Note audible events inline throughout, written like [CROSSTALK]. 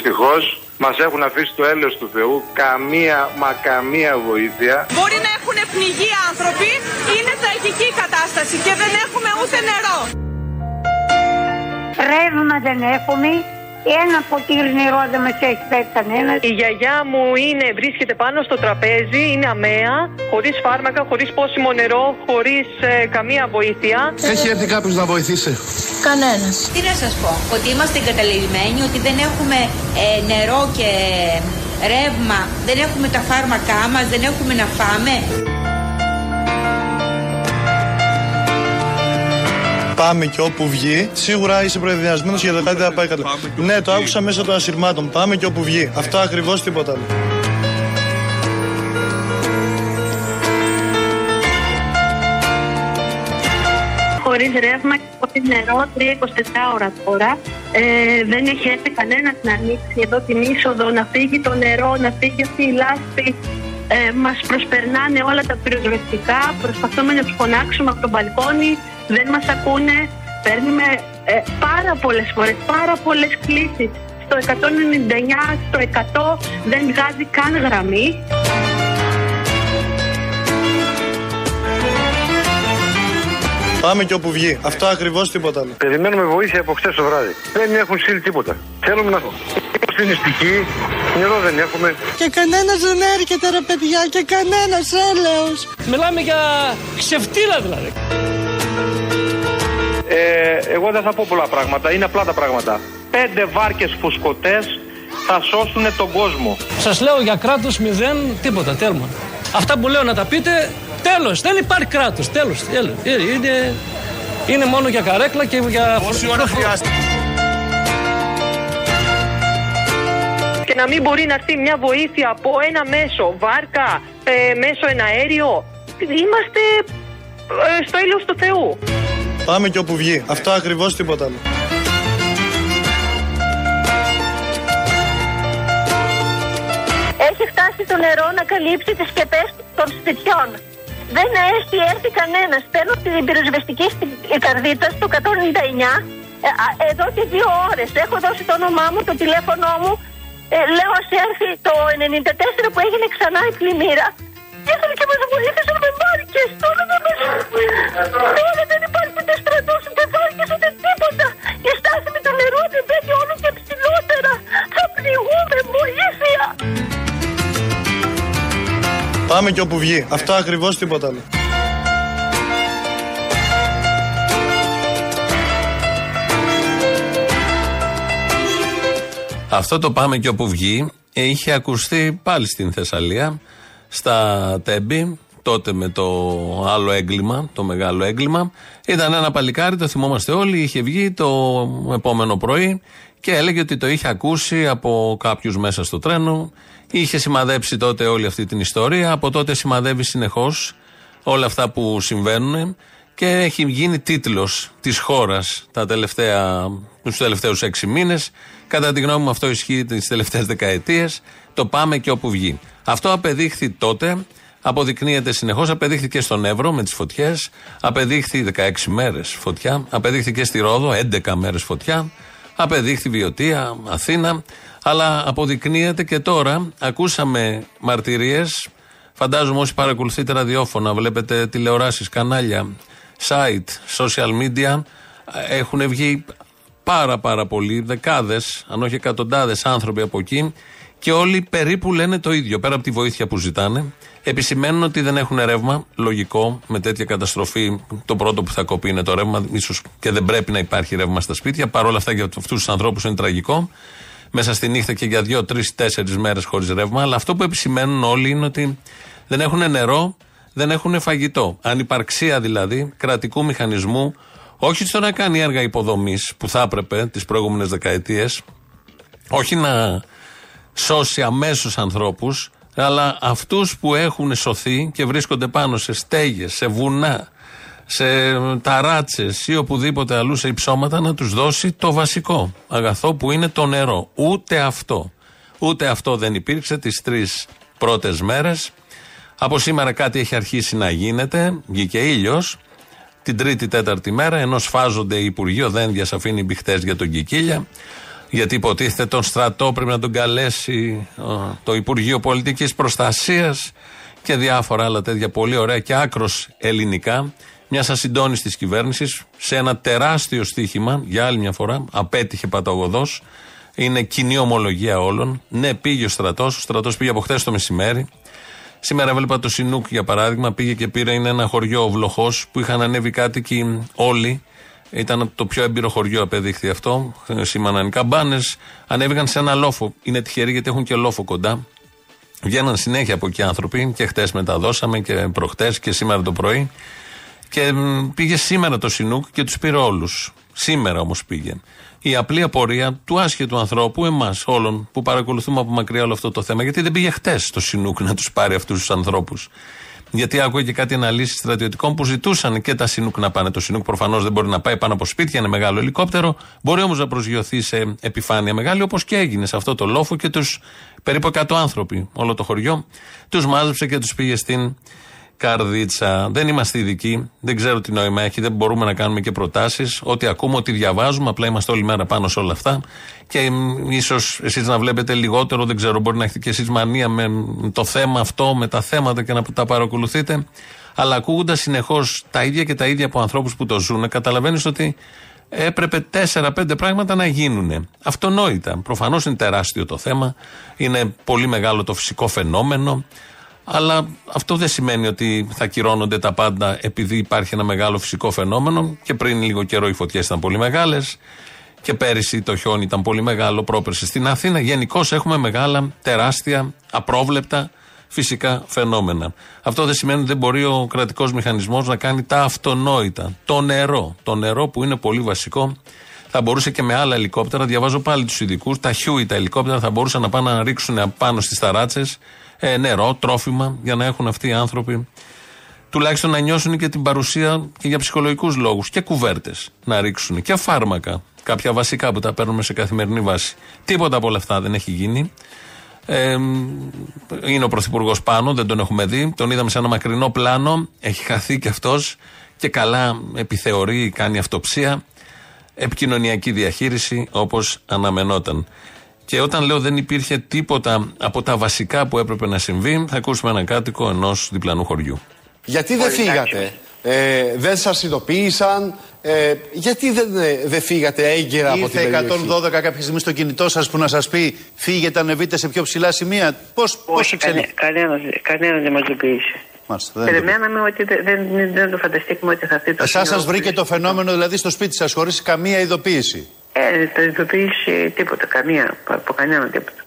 Δυστυχώς μας έχουν αφήσει το έλεος του Θεού καμία μα καμία βοήθεια. Μπορεί να έχουν πνιγεί άνθρωποι, είναι τραγική η κατάσταση και δεν έχουμε ούτε νερό. Ρεύμα δεν έχουμε, ένα ποτήρι νερό δεν μα έχει φέρει κανένας. Η γιαγιά μου είναι, βρίσκεται πάνω στο τραπέζι, είναι αμαία, χωρίς φάρμακα, χωρίς πόσιμο νερό, χωρίς ε, καμία βοήθεια. Έχει έρθει κάποιος να βοηθήσει; Κανένας. Τι να σας πω, ότι είμαστε εγκαταλελειμμένοι, ότι δεν έχουμε ε, νερό και ρεύμα, δεν έχουμε τα φάρμακά μας, δεν έχουμε να φάμε. Πάμε και όπου βγει. Σίγουρα είσαι προεδριασμένος για το κάτι θα πάει καλά. Ναι, το άκουσα μέσα των ασυρμάτων. Πάμε και όπου βγει. Αυτό ακριβώς τίποτα άλλο. Χωρίς ρεύμα και χωρίς νερό, 3-24 ώρα τώρα. Ε, δεν έχει έρθει κανένας να ανοίξει εδώ την είσοδο, να φύγει το νερό, να φύγει αυτή η λάσπη. Ε, Μας προσπερνάνε όλα τα πυροσβεστικά. Προσπαθούμε να τους φωνάξουμε από το μπαλκόνι. Δεν μας ακούνε. Παίρνουμε ε, πάρα πολλές φορές, πάρα πολλές κλήσεις. Στο 199, στο 100 δεν βγάζει καν γραμμή. Πάμε και όπου βγει. Αυτό ακριβώς τίποτα άλλο. Περιμένουμε βοήθεια από χθες το βράδυ. Δεν έχουν στείλει τίποτα. Θέλουμε να είμαστε νηστικοί, νερό δεν έχουμε. Και κανένας δεν έρχεται ρε παιδιά και κανένας έλεος. Μιλάμε για ξεφτύλα δηλαδή. Ε, εγώ δεν θα πω πολλά πράγματα, είναι απλά τα πράγματα. Πέντε βάρκες φουσκωτές θα σώσουν τον κόσμο. Σας λέω για κράτος μηδέν τίποτα, τέρμα. Αυτά που λέω να τα πείτε, τέλος, δεν υπάρχει κράτος, τέλος. τέλος. Ε, Είναι, είναι μόνο για καρέκλα και για... Πόση ώρα χρειάζεται; Και να μην μπορεί να έρθει μια βοήθεια από ένα μέσο, βάρκα, ε, μέσο εναέριο. Είμαστε ε, στο ήλιος του Θεού. Πάμε και όπου βγει. Αυτό ακριβώς τίποτα άλλο. Έχει φτάσει το νερό να καλύψει τις σκεπές των σπιτιών. Δεν έχει έρθει κανένας. Παίρνω την πυροσβεστική στην καρδίτσα στο 199 ε, α, εδώ και δύο ώρες. Έχω δώσει το όνομά μου, το τηλέφωνό μου. Ε, λέω ας έρθει το 94 που έγινε ξανά η πλημμύρα. Ήθελε και μας βοήθησε με βάρκες. Τώρα δεν μας... Τώρα δεν υπάρχει ούτε στρατός, ούτε βάρκες, ούτε τίποτα. Η στάση με το νερό δεν μπαίνει όλο και ψηλότερα. Θα πνιγούμε, βοήθεια. Πάμε και όπου βγει. Αυτό ακριβώς τίποτα άλλο. Αυτό το πάμε και όπου βγει είχε ακουστεί πάλι στην Θεσσαλία, στα Τέμπη, τότε με το άλλο έγκλημα, το μεγάλο έγκλημα. Ήταν ένα παλικάρι, το θυμόμαστε όλοι, είχε βγει το επόμενο πρωί και έλεγε ότι το είχε ακούσει από κάποιους μέσα στο τρένο. Είχε σημαδέψει τότε όλη αυτή την ιστορία. Από τότε σημαδεύει συνεχώς όλα αυτά που συμβαίνουν και έχει γίνει τίτλος της χώρας τα τελευταία, τους τελευταίους έξι μήνες. Κατά τη γνώμη μου αυτό ισχύει τις τελευταίες δεκαετίες. Το πάμε και όπου βγει. Αυτό απεδείχθη τότε, αποδεικνύεται συνεχώς, απεδείχθηκε στον Εύρο με τις φωτιές, απεδείχθη 16 μέρες φωτιά, απεδείχθηκε στη Ρόδο 11 μέρες φωτιά, απεδείχθη Βιωτία, Αθήνα, αλλά αποδεικνύεται και τώρα. Ακούσαμε μαρτυρίες, φαντάζομαι όσοι παρακολουθείτε ραδιόφωνα, βλέπετε τηλεοράσεις, κανάλια, site, social media, έχουν βγει πάρα πάρα πολλοί, δεκάδες, αν όχι εκατοντάδες άνθρωποι από εκεί και όλοι περίπου λένε το ίδιο. Πέρα από τη βοήθεια που ζητάνε, επισημαίνουν ότι δεν έχουν ρεύμα. Λογικό, με τέτοια καταστροφή, το πρώτο που θα κοπεί είναι το ρεύμα. ίσως και δεν πρέπει να υπάρχει ρεύμα στα σπίτια. Παρ' όλα αυτά για αυτούς τους ανθρώπους είναι τραγικό. Μέσα στη νύχτα και για δύο, τρεις, τέσσερις μέρες χωρίς ρεύμα. Αλλά αυτό που επισημαίνουν όλοι είναι ότι δεν έχουν νερό, δεν έχουν φαγητό. Ανυπαρξία δηλαδή κρατικού μηχανισμού, όχι στο να κάνει έργα υποδομής που θα έπρεπε τις προηγούμενες δεκαετίες, όχι να σώσει αμέσως ανθρώπους, αλλά αυτούς που έχουν σωθεί και βρίσκονται πάνω σε στέγες, σε βουνά, σε ταράτσες ή οπουδήποτε αλλού σε υψώματα να τους δώσει το βασικό αγαθό που είναι το νερό. Ούτε αυτό. Ούτε αυτό δεν υπήρξε τις τρεις πρώτες μέρες. Από σήμερα κάτι έχει αρχίσει να γίνεται. Βγήκε ήλιος. Την τρίτη, τέταρτη μέρα, ενώ σφάζονται οι Υπουργείο, δεν διασαφήνει μπιχτές για τον Κικίλια. Γιατί υποτίθεται τον στρατό πρέπει να τον καλέσει ο, το Υπουργείο Πολιτικής Προστασίας και διάφορα άλλα τέτοια πολύ ωραία και άκρος ελληνικά. Μια ασυντόνιστη κυβέρνησης σε ένα τεράστιο στοίχημα για άλλη μια φορά. Απέτυχε παταγωδός. Είναι κοινή ομολογία όλων. Ναι, πήγε ο στρατός. Ο στρατός πήγε από χθες το μεσημέρι. Σήμερα έβλεπα το Σινούκ για παράδειγμα. Πήγε και πήρε είναι ένα χωριό βλοχός που είχαν ανέβει κάτοικοι όλοι. Ήταν το πιο έμπειρο χωριό, απεδείχθη αυτό. Σήμαναν καμπάνες. Ανέβηκαν σε ένα λόφο. Είναι τυχεροί γιατί έχουν και λόφο κοντά. Βγαίναν συνέχεια από εκεί άνθρωποι και χτες μεταδώσαμε και προχτές και σήμερα το πρωί. Και μ, πήγε σήμερα το Σινούκ και τους πήρε όλους. Σήμερα όμως πήγε. Η απλή απορία του άσχετου ανθρώπου, εμάς όλων που παρακολουθούμε από μακριά όλο αυτό το θέμα, γιατί δεν πήγε χτες το Σινούκ να τους πάρει αυτούς τους ανθρώπους. Γιατί άκουγε και κάτι αναλύσεις στρατιωτικών που ζητούσαν και τα Σινούκ να πάνε. Το Σινούκ προφανώς δεν μπορεί να πάει πάνω από σπίτια, είναι μεγάλο ελικόπτερο. Μπορεί όμως να προσγειωθεί σε επιφάνεια μεγάλη, όπως και έγινε σε αυτό το λόφο και τους περίπου 100 άνθρωποι, όλο το χωριό, τους μάζεψε και τους πήγε στην καρδίτσα. Δεν είμαστε ειδικοί, δεν ξέρω τι νόημα έχει, δεν μπορούμε να κάνουμε και προτάσεις. Ό,τι ακούμε, ό,τι διαβάζουμε, απλά είμαστε όλη μέρα πάνω σε όλα αυτά. Και ίσως εσείς να βλέπετε λιγότερο, δεν ξέρω, μπορεί να έχετε και εσείς μανία με το θέμα αυτό, με τα θέματα και να τα παρακολουθείτε. Αλλά ακούγοντα συνεχώς τα ίδια και τα ίδια από ανθρώπους που το ζουν, καταλαβαίνεις ότι έπρεπε 4-5 πράγματα να γίνουν. Αυτονόητα. Προφανώς είναι τεράστιο το θέμα. Είναι πολύ μεγάλο το φυσικό φαινόμενο. Αλλά αυτό δεν σημαίνει ότι θα κυρώνονται τα πάντα επειδή υπάρχει ένα μεγάλο φυσικό φαινόμενο. Και πριν λίγο καιρό οι φωτιές ήταν πολύ μεγάλες. Και πέρυσι το χιόνι ήταν πολύ μεγάλο, πρόπερση στην Αθήνα. Γενικώ έχουμε μεγάλα, τεράστια, απρόβλεπτα φυσικά φαινόμενα. Αυτό δεν σημαίνει ότι δεν μπορεί ο κρατικός μηχανισμός να κάνει τα αυτονόητα. Το νερό. Το νερό που είναι πολύ βασικό. Θα μπορούσε και με άλλα ελικόπτερα, διαβάζω πάλι τους ειδικούς, τα χιούι τα ελικόπτερα θα μπορούσαν να πάνε να ρίξουν πάνω στις ταράτσες ε, νερό, τρόφιμα, για να έχουν αυτοί οι άνθρωποι τουλάχιστον να νιώσουν και την παρουσία και για ψυχολογικούς λόγους και κουβέρτες να ρίξουν και φάρμακα, κάποια βασικά που τα παίρνουμε σε καθημερινή βάση. Τίποτα από όλα αυτά δεν έχει γίνει. Ε, είναι ο Πρωθυπουργός πάνω, δεν τον έχουμε δει. Τον είδαμε σε ένα μακρινό πλάνο. Έχει χαθεί κι αυτός και καλά επιθεωρεί, κάνει αυτοψία. Επικοινωνιακή διαχείριση όπως αναμενόταν. Και όταν λέω δεν υπήρχε τίποτα από τα βασικά που έπρεπε να συμβεί, θα ακούσουμε έναν κάτοικο ενός διπλανού χωριού. Γιατί δεν φύγατε, ε, δεν σας ειδοποίησαν, ε, γιατί δεν, ε, δεν φύγατε έγκαιρα από την Ήρθε περιοχή; 112 κάποια στιγμή στο κινητό σας που να σας πει φύγετε, ανεβείτε σε πιο ψηλά σημεία. Πώς πώς εξελίχθηκε; Κανένα κανένας δεν μας ειδοποίησε. Μάλιστα, δεν Περιμέναμε ότι δεν, δεν, δεν το φανταστήκαμε ότι θα έρθει το Εσάς σας σημείο. βρήκε το φαινόμενο δηλαδή στο σπίτι σας χωρίς καμία ειδοποίηση; Ε, το ειδοποίησε τίποτα, καμία, από κανέναν τίποτα.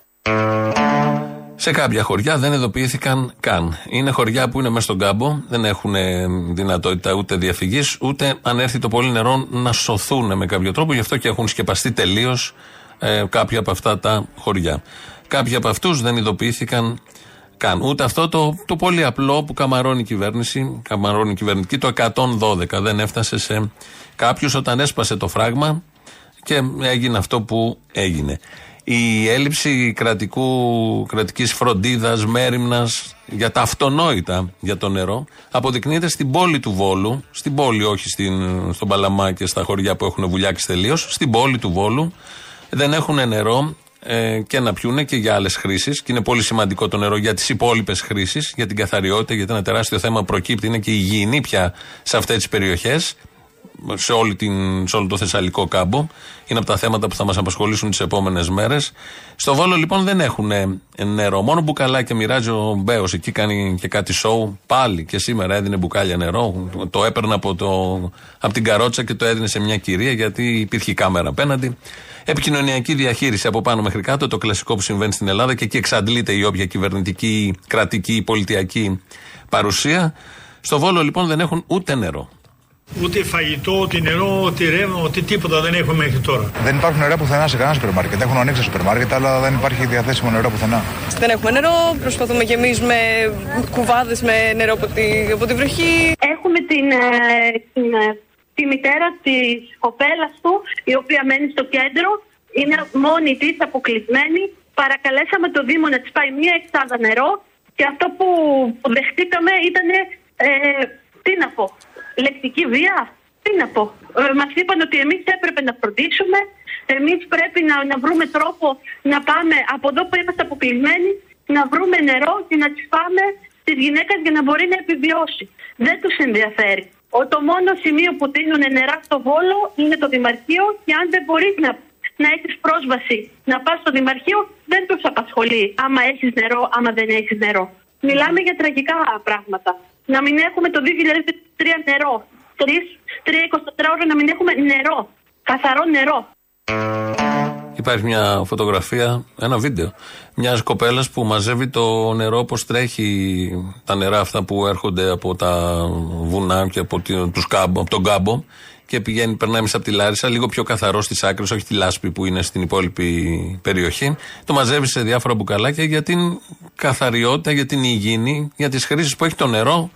Σε κάποια χωριά δεν ειδοποιήθηκαν καν. Είναι χωριά που είναι μέσα στον κάμπο, δεν έχουν ε, δυνατότητα ούτε διαφυγής, ούτε αν έρθει το πολύ νερό να σωθούν με κάποιο τρόπο. Γι' αυτό και έχουν σκεπαστεί τελείως ε, κάποια από αυτά τα χωριά. Κάποιοι από αυτούς δεν ειδοποιήθηκαν καν. Ούτε αυτό το, το πολύ απλό που καμαρώνει η κυβέρνηση, καμαρώνει η κυβερνητική, το 112 δεν έφτασε σε κάποιους όταν έσπασε το φράγμα και έγινε αυτό που έγινε. Η έλλειψη κρατικού, κρατικής φροντίδας, μέρημνας για τα αυτονόητα για το νερό αποδεικνύεται στην πόλη του Βόλου, στην πόλη όχι στην, στον Παλαμά και στα χωριά που έχουν βουλιάξει τελείως, στην πόλη του Βόλου δεν έχουν νερό ε, και να πιούνε και για άλλες χρήσεις. Και είναι πολύ σημαντικό το νερό για τις υπόλοιπες χρήσεις, για την καθαριότητα, γιατί ένα τεράστιο θέμα προκύπτει. Είναι και η υγιεινή πια σε αυτές τις περιοχές σε, όλη την, σε όλο το Θεσσαλικό κάμπο. Είναι από τα θέματα που θα μας απασχολήσουν τις επόμενες μέρες. Στο Βόλο λοιπόν δεν έχουν νερό. Μόνο μπουκαλάκια μοιράζει ο Μπέος. Εκεί κάνει και κάτι σοου. Πάλι και σήμερα έδινε μπουκάλια νερό. Το έπαιρνε από, το, από την καρότσα και το έδινε σε μια κυρία γιατί υπήρχε η κάμερα απέναντι. Επικοινωνιακή διαχείριση από πάνω μέχρι κάτω, το κλασικό που συμβαίνει στην Ελλάδα και εκεί εξαντλείται η όποια κυβερνητική, κρατική, πολιτιακή παρουσία. Στο Βόλο λοιπόν δεν έχουν ούτε νερό. Ούτε φαγητό, ούτε νερό, ούτε ρεύμα, ούτε τίποτα δεν έχουμε μέχρι τώρα. Δεν υπάρχουν νερά πουθενά σε κανένα σούπερ μάρκετ. Έχουν ανοίξει σούπερ μάρκετ, αλλά δεν υπάρχει διαθέσιμο νερό πουθενά. Δεν έχουμε νερό, προσπαθούμε και εμείς με κουβάδες με νερό από τη, από τη βροχή. Έχουμε την, ε, την, ε, τη μητέρα της κοπέλας του, η οποία μένει στο κέντρο. Είναι μόνη της, αποκλεισμένη. Παρακαλέσαμε το Δήμο να της πάει μία εξάδα νερό και αυτό που, που δεχτήκαμε ήταν, ε, τι να πω, λεκτική βία. Τι να πω. Ε, μας είπαν ότι εμείς έπρεπε να φροντίσουμε, εμείς πρέπει να, να βρούμε τρόπο να πάμε από εδώ που είμαστε αποκλεισμένοι, να βρούμε νερό και να τις πάμε στις γυναίκες για να μπορεί να επιβιώσει. Δεν τους ενδιαφέρει. Ο, το μόνο σημείο που δίνουν νερά στο Βόλο είναι το Δημαρχείο και αν δεν μπορείς να, να έχεις πρόσβαση να πας στο Δημαρχείο δεν τους απασχολεί άμα έχεις νερό, άμα δεν έχεις νερό. Μιλάμε για τραγικά πράγματα. Να μην έχουμε το 2003 νερό. 3, 3, 24 ώρες να μην έχουμε νερό. Καθαρό νερό. Υπάρχει μια φωτογραφία, ένα βίντεο μιας κοπέλας που μαζεύει το νερό όπως τρέχει τα νερά αυτά που έρχονται από τα βουνά και από, τους κάμπο, από τον κάμπο και πηγαίνει, περνάει μέσα από τη Λάρισα, λίγο πιο καθαρό στις άκρες, όχι τη λάσπη που είναι στην υπόλοιπη περιοχή. Το μαζεύει σε διάφορα μπουκαλάκια για την καθαριότητα, για την υγιεινή, για τις χρήσεις που έχει το νερό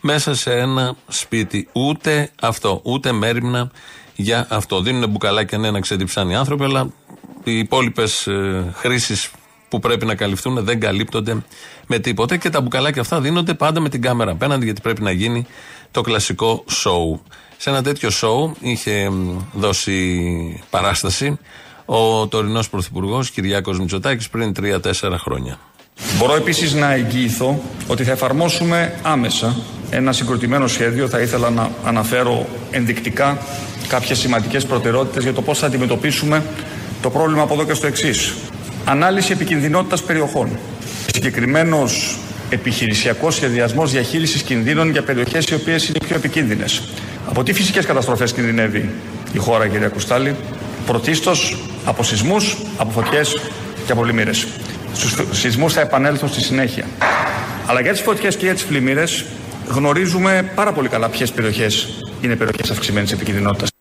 μέσα σε ένα σπίτι. Ούτε αυτό, ούτε μέρημνα για αυτό. Δίνουν μπουκαλάκια ναι να ξεδιψάνε οι άνθρωποι, αλλά οι υπόλοιπες ε, χρήσεις που πρέπει να καλυφθούν δεν καλύπτονται με τίποτα και τα μπουκαλάκια αυτά δίνονται πάντα με την κάμερα απέναντι γιατί πρέπει να γίνει το κλασικό show. Σε ένα τέτοιο show είχε δώσει παράσταση ο τωρινός Πρωθυπουργός Κυριάκος Μητσοτάκης πριν 3-4 χρόνια. Μπορώ επίσης να εγγυηθώ ότι θα εφαρμόσουμε άμεσα ένα συγκροτημένο σχέδιο. Θα ήθελα να αναφέρω ενδεικτικά κάποιες σημαντικές προτεραιότητες για το πώς θα αντιμετωπίσουμε το πρόβλημα από εδώ και στο εξής. Ανάλυση επικινδυνότητας περιοχών. Συγκεκριμένος επιχειρησιακός σχεδιασμός διαχείρισης κινδύνων για περιοχές οι οποίες είναι πιο επικίνδυνες. Από τι φυσικές καταστροφές κινδυνεύει η χώρα, κυρία Κουστάλη, πρωτίστως από σεισμούς, από φωτιές και από πλημμύρες. Στους σεισμούς θα επανέλθω στη συνέχεια. Αλλά για τις φωτιές και για τις πλημμύρες γνωρίζουμε πάρα πολύ καλά ποιες περιοχές είναι περιοχές αυξημένης επικίνδυνοτητας.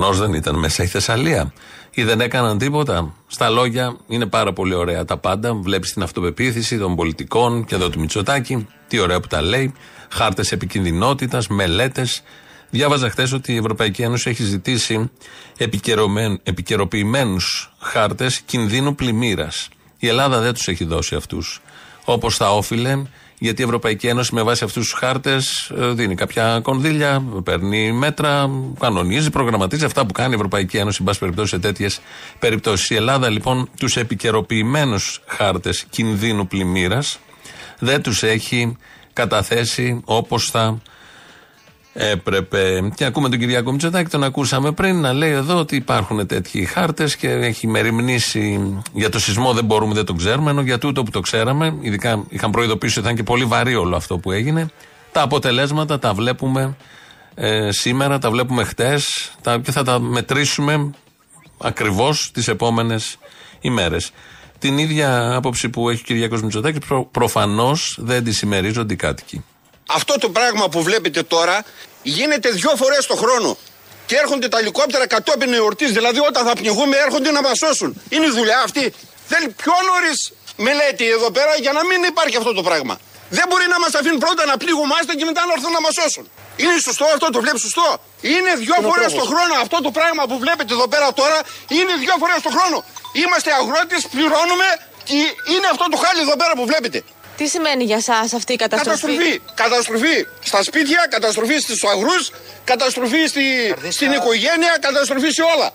Προφανώς δεν ήταν μέσα η Θεσσαλία. Ή δεν έκαναν τίποτα. Στα λόγια είναι πάρα πολύ ωραία τα πάντα. Βλέπεις την αυτοπεποίθηση των πολιτικών και εδώ του Μητσοτάκη. Τι ωραία που τα λέει. Χάρτες επικινδυνότητας, μελέτες. Διάβαζα χθες ότι η Ευρωπαϊκή Ένωση έχει ζητήσει επικαιροποιημένους χάρτες κινδύνου πλημμύρας. Η Ελλάδα δεν τους έχει δώσει αυτούς. Όπως θα όφιλε γιατί η Ευρωπαϊκή Ένωση με βάση αυτούς τους χάρτες ε, δίνει κάποια κονδύλια, παίρνει μέτρα, κανονίζει, προγραμματίζει αυτά που κάνει η Ευρωπαϊκή Ένωση, εν πάση περιπτώσει, σε τέτοιες περιπτώσεις. Η Ελλάδα λοιπόν τους επικαιροποιημένους χάρτες κινδύνου πλημμύρας δεν τους έχει καταθέσει όπως θα έπρεπε. Και ακούμε τον Κυριακό Μητσοτάκη, τον ακούσαμε πριν να λέει εδώ ότι υπάρχουν τέτοιοι χάρτες και έχει μεριμνήσει για το σεισμό. Δεν μπορούμε, δεν το ξέρουμε. Ενώ για τούτο που το ξέραμε, ειδικά είχαν προειδοποιήσει ότι θα είναι και πολύ βαρύ όλο αυτό που έγινε. Τα αποτελέσματα τα βλέπουμε ε, σήμερα, τα βλέπουμε χτες και θα τα μετρήσουμε ακριβώς τις επόμενες ημέρες. Την ίδια άποψη που έχει ο Κυριακός Μητσοτάκης προ, προφανώς δεν τη συμμερίζονται οι κάτοικοι. Αυτό το πράγμα που βλέπετε τώρα γίνεται δυο φορές το χρόνο. Και έρχονται τα ελικόπτερα κατόπιν εορτής. Δηλαδή, όταν θα πνιγούμε, έρχονται να μας σώσουν. Είναι η δουλειά αυτή. Θέλει πιο νωρίς μελέτη εδώ πέρα για να μην υπάρχει αυτό το πράγμα. Δεν μπορεί να μας αφήνουν πρώτα να πληγούμαστε και μετά να έρθουν να μας σώσουν. Είναι σωστό αυτό, το βλέπεις σωστό. Είναι δυο φορές το χρόνο αυτό το πράγμα που βλέπετε εδώ πέρα τώρα. Είναι δυο φορές το χρόνο. Είμαστε αγρότες, πληρώνουμε και είναι αυτό το χάλι εδώ πέρα που βλέπετε. Τι σημαίνει για εσά αυτή η καταστροφή; Καταστροφή. Καταστροφή στα σπίτια, καταστροφή στους αγρούς, καταστροφή στη, στην οικογένεια, καταστροφή σε όλα.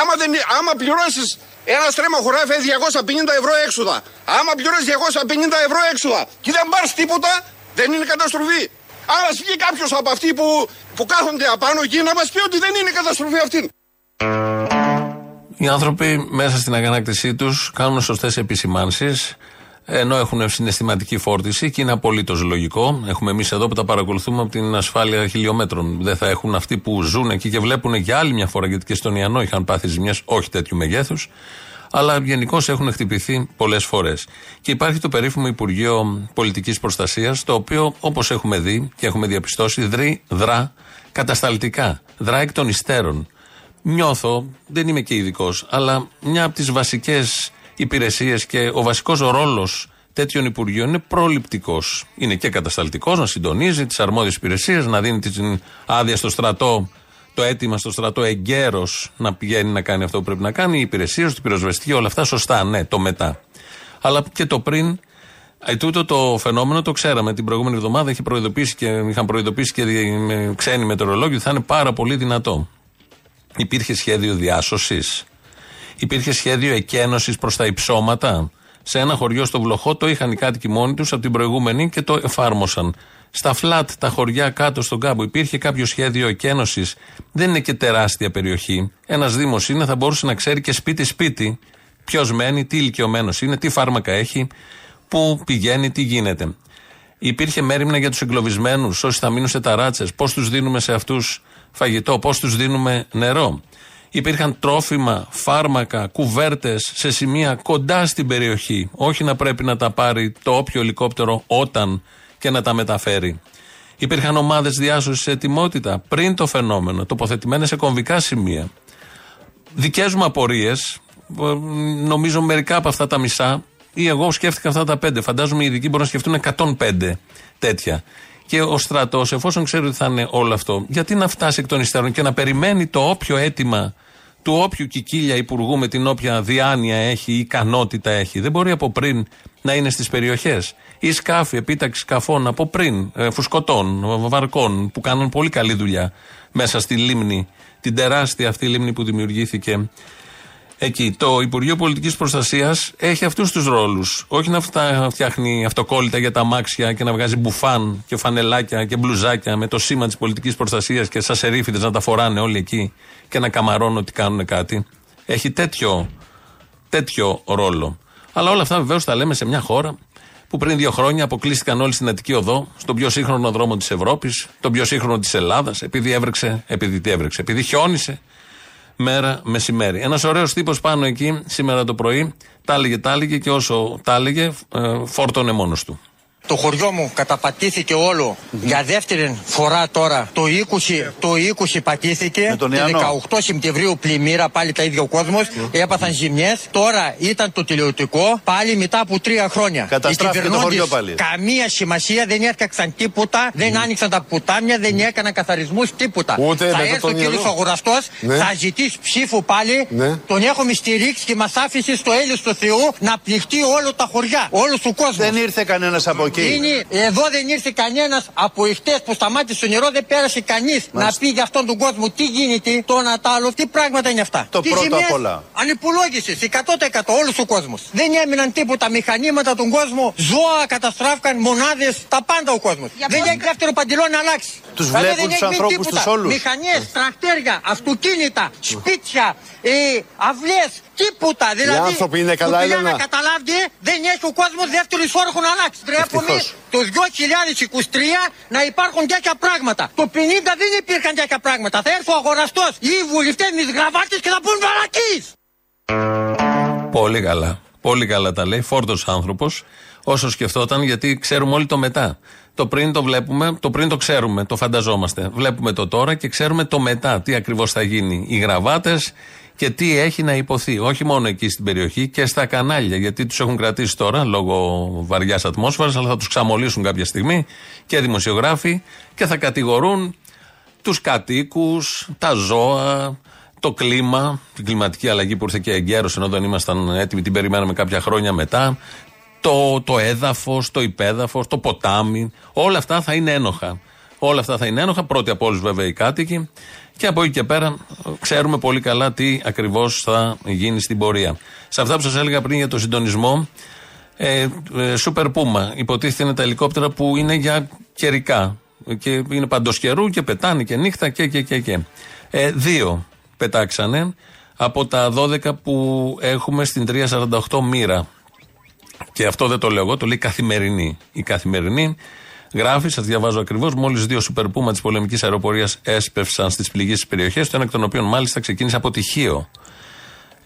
Άμα, δεν, άμα πληρώσεις ένα στρέμμα χωράφι 250 ευρώ έξοδα. Άμα πληρώσεις 250 ευρώ έξοδα και δεν πάρεις τίποτα, δεν είναι καταστροφή. Άρα βγει κάποιος από αυτοί που, που κάθονται απάνω εκεί να μας πει ότι δεν είναι καταστροφή αυτή. Οι άνθρωποι μέσα στην αγανάκτησή τους κάνουν σωστές επισημάνσεις ενώ έχουν συναισθηματική φόρτιση και είναι απολύτως λογικό. Έχουμε εμείς εδώ που τα παρακολουθούμε από την ασφάλεια χιλιόμετρων. Δεν θα έχουν αυτοί που ζουν εκεί και βλέπουν για άλλη μια φορά, γιατί και στον Ιαννό είχαν πάθει ζημιές, όχι τέτοιου μεγέθους, αλλά γενικώ έχουν χτυπηθεί πολλές φορές. Και υπάρχει το περίφημο Υπουργείο Πολιτικής Προστασίας, το οποίο όπως έχουμε δει και έχουμε διαπιστώσει, δρεί, δρά κατασταλτικά. Δρά εκ των υστέρων. Νιώθω, δεν είμαι και ειδικός, αλλά μια από τις βασικές υπηρεσίες και ο βασικός ρόλος τέτοιων υπουργείων είναι προληπτικός. Είναι και κατασταλτικός να συντονίζει τις αρμόδιες υπηρεσίες, να δίνει την άδεια στο στρατό, το αίτημα στο στρατό εγκαίρως να πηγαίνει να κάνει αυτό που πρέπει να κάνει, οι υπηρεσίες, το πυροσβεστική, όλα αυτά σωστά, ναι, το μετά. Αλλά και το πριν, ε, τούτο το φαινόμενο το ξέραμε. Την προηγούμενη εβδομάδα είχε προειδοποιήσει και, είχαν προειδοποιήσει και ξένοι μετεωρολόγοι ότι θα είναι πάρα πολύ δυνατό. Υπήρχε σχέδιο διάσωσης. Υπήρχε σχέδιο εκένωσης προς τα υψώματα. Σε ένα χωριό στο Βλοχό το είχαν οι κάτοικοι μόνοι τους από την προηγούμενη και το εφάρμοσαν. Στα φλατ, τα χωριά κάτω στον κάμπο, υπήρχε κάποιο σχέδιο εκένωσης. Δεν είναι και τεράστια περιοχή. Ένας Δήμος είναι, θα μπορούσε να ξέρει και σπίτι-σπίτι ποιος μένει, τι ηλικιωμένος είναι, τι φάρμακα έχει, πού πηγαίνει, τι γίνεται. Υπήρχε μέρημνα για τους εγκλωβισμένους, όσοι θα μείνουν σε ταράτσες, πώς τους δίνουμε σε αυτούς φαγητό, πώς τους δίνουμε νερό. Υπήρχαν τρόφιμα, φάρμακα, κουβέρτες σε σημεία κοντά στην περιοχή. Όχι να πρέπει να τα πάρει το όποιο ελικόπτερο όταν και να τα μεταφέρει. Υπήρχαν ομάδες διάσωσης σε ετοιμότητα πριν το φαινόμενο, τοποθετημένες σε κομβικά σημεία. Δικές μου απορίες, νομίζω μερικά από αυτά τα μισά, ή εγώ σκέφτηκα αυτά τα πέντε. Φαντάζομαι οι ειδικοί μπορούν να σκεφτούν 105 τέτοια. Και ο στρατός, εφόσον ξέρει ότι θα είναι όλο αυτό, γιατί να φτάσει εκ των υστέρων και να περιμένει το όποιο αίτημα του όποιου κικίλια υπουργού με την όποια διάνοια έχει ή ικανότητα έχει. Δεν μπορεί από πριν να είναι στις περιοχές. Ή σκάφη, επίταξης σκαφών από πριν, ε, φουσκωτών, βαρκών, που κάνουν πολύ καλή δουλειά μέσα στη λίμνη, την τεράστια αυτή λίμνη που δημιουργήθηκε εκεί. Το Υπουργείο Πολιτικής Προστασίας έχει αυτούς τους ρόλους. Όχι να φτιάχνει αυτοκόλλητα για τα αμάξια και να βγάζει μπουφάν και φανελάκια και μπλουζάκια με το σήμα της πολιτικής προστασίας και σα ερήφιδε να τα φοράνε όλοι εκεί και να καμαρώνουν ότι κάνουν κάτι. Έχει τέτοιο, τέτοιο ρόλο. Αλλά όλα αυτά βεβαίως τα λέμε σε μια χώρα που πριν δύο χρόνια αποκλείστηκαν όλοι στην Αττική Οδό, στον πιο σύγχρονο δρόμο της Ευρώπης, τον πιο σύγχρονο της Ελλάδας, επειδή έβρεξε, επειδή τι έβρεξε, επειδή χιόνισε, μέρα μεσημέρι. Ένας ωραίος τύπος πάνω εκεί σήμερα το πρωί τα έλεγε, τα έλεγε και όσο τα έλεγε, ε, φόρτωνε μόνος του. Το χωριό μου καταπατήθηκε όλο για δεύτερη φορά τώρα. Το 20, το 20 πατήθηκε. Με τον το 18 Σεπτεμβρίου πλημμύρα, πάλι τα ίδια ο κόσμος. Έπαθαν ζημιές. Τώρα ήταν το τηλεοπτικό, πάλι μετά από τρία χρόνια. Καταστράφηκε το χωριό πάλι. Καμία σημασία, δεν έφτιαξαν τίποτα, δεν άνοιξαν τα πουτάμια, δεν έκαναν καθαρισμούς, τίποτα. Ούτε θα έρθει ο κύριος Αγοραστός, Ναι. θα ζητήσει ψήφου πάλι. Ναι. Τον έχουμε στηρίξει και μας άφησε στο έλεος του Θεού να πληχτεί όλο τα χωριά, όλο του κόσμου. Δεν ήρθε κανένας από εκεί. Είναι, εδώ δεν ήρθε κανένας από εχθές που σταμάτησε το νερό, δεν πέρασε κανείς να πει για αυτόν τον κόσμο τι γίνεται, το ένα τ' άλλο, τι πράγματα είναι αυτά. Το τι πρώτο ζημιές, απ' όλα. Ανυπολόγησε, 100% όλος ο κόσμος. Δεν έμειναν τίποτα μηχανήματα τον κόσμο, ζώα καταστράφηκαν, μονάδες, τα πάντα ο κόσμος. Δεν έχει δεύτερο παντελόν να αλλάξει. Τους Δηλαδή βλέπουν δεν τους έχει μείνει ανθρώπους τίποτα. τους όλους. Μηχανέ, τρακτέρια, αυτοκίνητα, σπίτια, ε, αυλές, τίποτα. Δηλαδή, άνθρωποι είναι καλά, που πήγα Έλενα. να καταλάβει, δεν έχει ο κόσμος δεύτερο εισόρχο να αλλάξει. Τρέπομαι Ευτυχώς. το 2023 να υπάρχουν τέτοια πράγματα. Το 50 δεν υπήρχαν τέτοια πράγματα. Θα έρθει ο αγοραστός ή οι βουλευτές με γραβάτες και θα πούν βαρακής. Πολύ καλά. Πολύ καλά τα λέει. Φόρτος άνθρωπος. Όσο σκεφτόταν, γιατί ξέρουμε όλοι το μετά. Το πριν το βλέπουμε, το πριν το ξέρουμε, το φανταζόμαστε. Βλέπουμε το τώρα και ξέρουμε το μετά. Τι ακριβώς θα γίνει. Οι γραβάτες και τι έχει να υποθεί. Όχι μόνο εκεί στην περιοχή και στα κανάλια. Γιατί τους έχουν κρατήσει τώρα λόγω βαριάς ατμόσφαιρας, αλλά θα τους ξαμολύσουν κάποια στιγμή και δημοσιογράφοι και θα κατηγορούν τους κατοίκους, τα ζώα, το κλίμα, την κλιματική αλλαγή που ήρθε και εγκαίρω ενώ δεν ήμασταν έτοιμοι, την περιμέναμε κάποια χρόνια μετά. Το, το έδαφος, το υπέδαφος, το ποτάμι. Όλα αυτά θα είναι ένοχα. Όλα αυτά θα είναι ένοχα. Πρώτοι από όλους βέβαια οι κάτοικοι. Και από εκεί και πέρα ε, ξέρουμε πολύ καλά τι ακριβώς θα γίνει στην πορεία. Σε αυτά που σας έλεγα πριν για το συντονισμό, ε, ε, Super Puma. Υποτίθεται είναι τα ελικόπτερα που είναι για καιρικά. Και είναι παντός καιρού και πετάνε και νύχτα και και και. και. Ε, δύο πετάξανε από τα 12 που έχουμε στην 348 μοίρα. Και αυτό δεν το λέω εγώ, το λέει καθημερινή. Η καθημερινή γράφει, σας διαβάζω ακριβώς, μόλις δύο Super Puma της πολεμικής αεροπορίας έσπευσαν στις πληγήσεις περιοχέ, το ένα εκ των οποίων μάλιστα ξεκίνησε από τυχείο.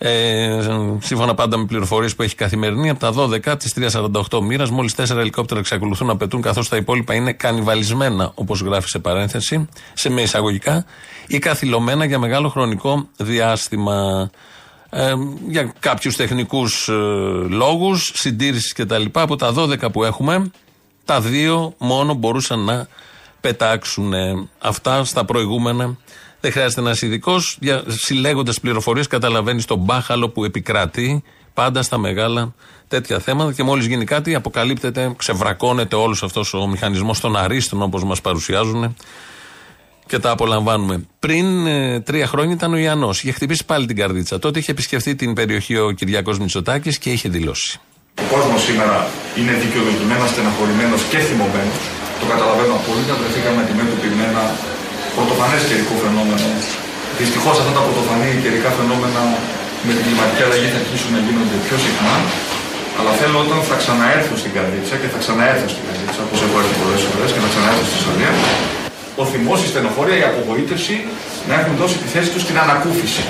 Ε, σύμφωνα πάντα με πληροφορίες που έχει καθημερινή, από τα 12 της 348 μοίρας, μόλις 4 ελικόπτερα εξακολουθούν να πετούν, καθώς τα υπόλοιπα είναι κανιβαλισμένα, όπως γράφει σε παρένθεση, σε με εισαγωγικά, ή καθυλωμένα για μεγάλο χρονικό διάστημα. Ε, για κάποιους τεχνικούς ε, λόγους, συντήρησης κτλ. Από τα 12 που έχουμε, τα δύο μόνο μπορούσαν να πετάξουν ε, αυτά στα προηγούμενα. Δεν χρειάζεται ένα ειδικός. Συλλέγοντας πληροφορίες, καταλαβαίνεις τον μπάχαλο που επικρατεί πάντα στα μεγάλα τέτοια θέματα. Και μόλις γίνει κάτι, αποκαλύπτεται, ξεβρακώνεται όλος αυτός ο μηχανισμός των αρίστων, όπως μας παρουσιάζουν. και τα απολαμβάνουμε. Πριν ε, τρία χρόνια ήταν ο Ιαννός. Είχε χτυπήσει πάλι την καρδίτσα. Τότε είχε επισκεφθεί την περιοχή ο Κυριακό Μητσοτάκης και είχε δηλώσει. Ο κόσμος σήμερα είναι δικαιολογημένα στεναχωρημένος και θυμωμένος. Το καταλαβαίνω απόλυτα. Βρεθήκαμε αντιμέτωποι με ένα πρωτοφανέ καιρικό φαινόμενο. Δυστυχώς αυτά τα πρωτοφανή καιρικά φαινόμενα με την κλιματική αλλαγή θα αρχίσουν να γίνονται πιο συχνά. Αλλά θέλω όταν θα ξαναέρθω στην καρδίτσα και θα ξαναέρθω στην καρδίτσα, όπως έχω έρθει πολλές φορές και θα ξαναέρθω στη Σαλία, ο θυμός, η στενοχώρια, η απογοήτευση να έχουν δώσει τη θέση τους στην ανακούφιση.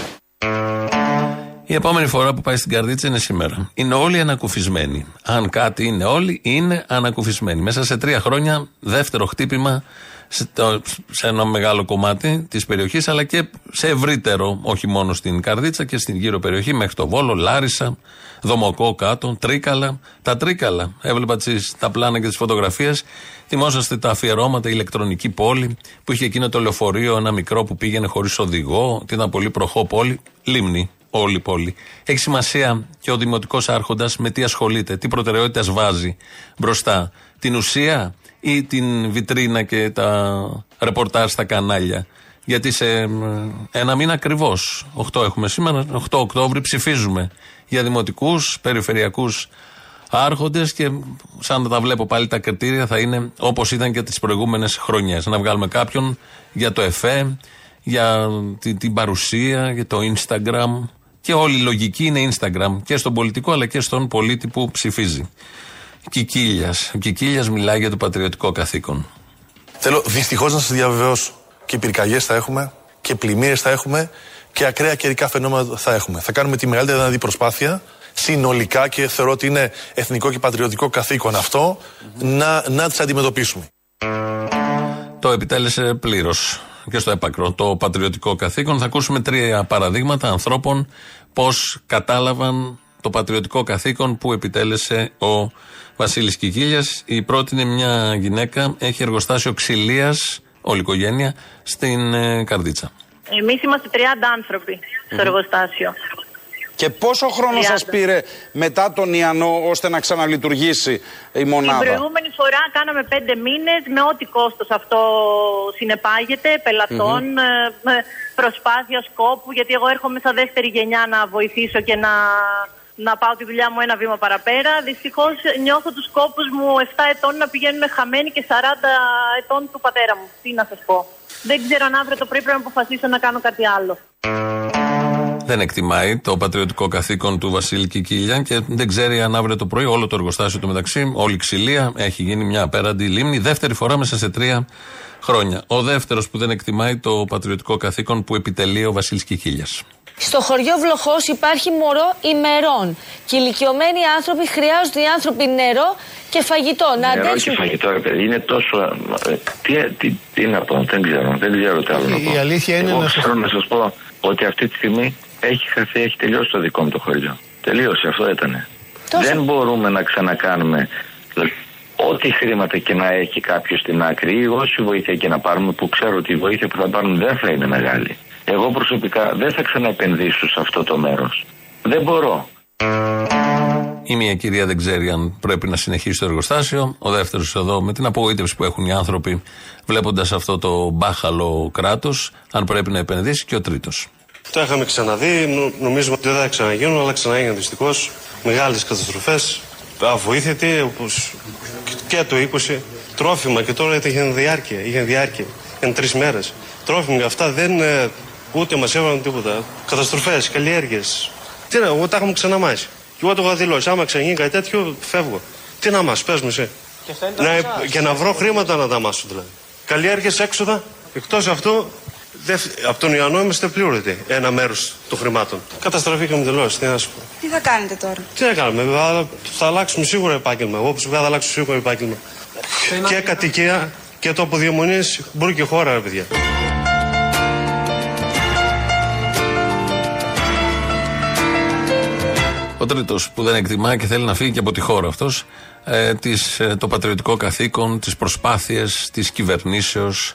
Η επόμενη φορά που πάει στην καρδίτσα είναι σήμερα. Είναι όλοι ανακουφισμένοι. Αν κάτι είναι όλοι, είναι ανακουφισμένοι. Μέσα σε τρία χρόνια, δεύτερο χτύπημα σε, το- σε ένα μεγάλο κομμάτι της περιοχής, αλλά και σε ευρύτερο, όχι μόνο στην καρδίτσα και στην γύρω περιοχή, μέχρι το Βόλο, Λάρισα, Δομοκό κάτω, Τρίκαλα. Τα Τρίκαλα. Έβλεπα τις, τα πλάνα και τις φωτογραφίες. Θυμόσαστε τα αφιερώματα, η ηλεκτρονική πόλη, που είχε εκείνο το λεωφορείο, ένα μικρό που πήγαινε χωρίς οδηγό, ότι ήταν πολύ προχώ πόλη. Λίμνη, όλη η πόλη. Έχει σημασία και ο δημοτικός άρχοντας με τι ασχολείται, τι προτεραιότητες βάζει μπροστά. Την ουσία ή την βιτρίνα και τα ρεπορτάζ στα κανάλια. Γιατί σε ε, ένα μήνα ακριβώς, 8 έχουμε σήμερα, 8 Οκτώβρη ψηφίζουμε για δημοτικούς, περιφερειακούς άρχοντες και σαν να τα βλέπω πάλι τα κριτήρια θα είναι όπως ήταν και τις προηγούμενες χρονιές. Να βγάλουμε κάποιον για το ΕΦΕ, για την, την παρουσία, για το Instagram. Και όλη η λογική είναι Instagram και στον πολιτικό αλλά και στον πολίτη που ψηφίζει. Κικίλιας. Ο Κικίλιας μιλάει για το πατριωτικό καθήκον. Θέλω δυστυχώς να σας διαβεβαιώσω. Και πυρκαγιές θα έχουμε και πλημμύρες θα έχουμε και ακραία καιρικά φαινόμενα θα έχουμε. Θα κάνουμε τη μεγαλύτερη δυνατή προσπάθεια συνολικά και θεωρώ ότι είναι εθνικό και πατριωτικό καθήκον αυτό να, να τις αντιμετωπίσουμε. Το επιτέλεσε πλήρως και στο έπακρο το πατριωτικό καθήκον. Θα ακούσουμε τρία παραδείγματα ανθρώπων πώς κατάλαβαν το πατριωτικό καθήκον που επιτέλεσε ο Βασίλης Κικίλια. Η πρώτη είναι μια γυναίκα, έχει εργοστάσιο ξυλίας, όλη η οικογένεια, στην ε, Καρδίτσα. Εμείς είμαστε 30 άνθρωποι στο εργοστάσιο. Και πόσο χρόνο σας πήρε μετά τον Ιαννό ώστε να ξαναλειτουργήσει η Την μονάδα. προηγούμενη φορά κάναμε πέντε μήνες με ό,τι κόστος αυτό συνεπάγεται, πελατών, ε, με προσπάθεια σκόπου. Γιατί εγώ έρχομαι σαν δεύτερη γενιά να βοηθήσω και να, να πάω τη δουλειά μου ένα βήμα παραπέρα. Δυστυχώς νιώθω τους κόπου μου 7 ετών να πηγαίνουν χαμένοι και 40 ετών του πατέρα μου. Τι να σας πω. Δεν ξέρω αν αύριο το πρωί πρέπει να αποφασίσω να κάνω κάτι άλλο. Δεν εκτιμάει το πατριωτικό καθήκον του Βασίλη Κικίλια και δεν ξέρει αν αύριο το πρωί όλο το εργοστάσιο του μεταξύ, όλη η ξυλία έχει γίνει μια απέραντη λίμνη. Δεύτερη φορά μέσα σε τρία χρόνια. Ο δεύτερος που δεν εκτιμάει το πατριωτικό καθήκον που επιτελεί ο Βασίλης Κικίλια. Στο χωριό Βλοχός υπάρχει μωρό ημερών. Και ηλικιωμένοι άνθρωποι χρειάζονται οι άνθρωποι νερό και φαγητό. να Νερό και αντέξουν. φαγητό, ρε παιδί, είναι τόσο. ε, Τι, τι, τι να πω, δεν ξέρω, δεν ξέρω τι άλλο να πω. Η αλήθεια είναι Εγώ να σας- θέλω να σας πω ότι αυτή τη στιγμή έχει χαθεί, έχει τελειώσει το δικό μου το χωριό. Τελείωσε, αυτό ήταν. Δεν μπορούμε να ξανακάνουμε. Δηλαδή, Ό,τι χρήματα και να έχει κάποιος στην άκρη ή όση βοήθεια και να πάρουμε, που ξέρω ότι η βοήθεια που θα πάρουμε δεν θα είναι μεγάλη. Εγώ προσωπικά δεν θα ξαναεπενδύσω σε αυτό το μέρος. Δεν μπορώ. Η μία κυρία δεν ξέρει αν πρέπει να συνεχίσει το εργοστάσιο. Ο δεύτερος εδώ με την απογοήτευση που έχουν οι άνθρωποι βλέποντας αυτό το μπάχαλο κράτος, αν πρέπει να επενδύσει. Και ο τρίτος. Τα είχαμε ξαναδεί, νο- νομίζουμε ότι δεν θα ξαναγίνουν, αλλά ξαναγίνουν δυστυχώς. Μεγάλες καταστροφές, αβοήθητοι, όπως και το 20. Τρόφιμα και τώρα είχαν διάρκεια. Είχαν διάρκεια. Είχαν τρεις μέρες. Τρόφιμα αυτά δεν. ε, ούτε μας έβαλαν τίποτα. Καταστροφές, καλλιέργειες. Τι να, εγώ τα έχουμε ξαναμάσει. Και εγώ το είχα δηλώσει. Άμα ξαναγίνει κάτι τέτοιο, φεύγω. Τι να μας, πες μου εσύ. Και αυτά είναι τα Να, μισά. και να βρω χρήματα να τα μάσω δηλαδή. Καλλιέργειες έξοδα. Εκτός αυτού, δευ- από τον Ιαννό είμαστε πλήρωτοι ένα μέρος των χρημάτων. Καταστραφήκαμε τελώ. Τι να σου πω. Τι θα κάνετε τώρα; Τι να κάνουμε, θα, θα αλλάξουμε σίγουρα επάγγελμα. Εγώ προσωπικά θα αλλάξω σίγουρα επάγγελμα. Και κατοικία και τόπο διαμονής, μπορεί και χώρα, ρε παιδιά. Ο τρίτος που δεν εκτιμά και θέλει να φύγει και από τη χώρα αυτός, ε, τις, ε, το πατριωτικό καθήκον, τις προσπάθειες της κυβερνήσεως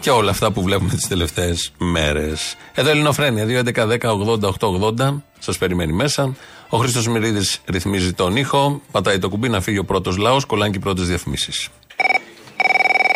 και όλα αυτά που βλέπουμε τις τελευταίες μέρες. Εδώ Ελληνοφρένια, 2.11.10.80.880. Σας περιμένει μέσα. Ο Χρήστος Μυρίδης ρυθμίζει τον ήχο. Πατάει το κουμπί να φύγει ο πρώτος λαός. Κολλάνε και οι πρώτες διαφημίσεις.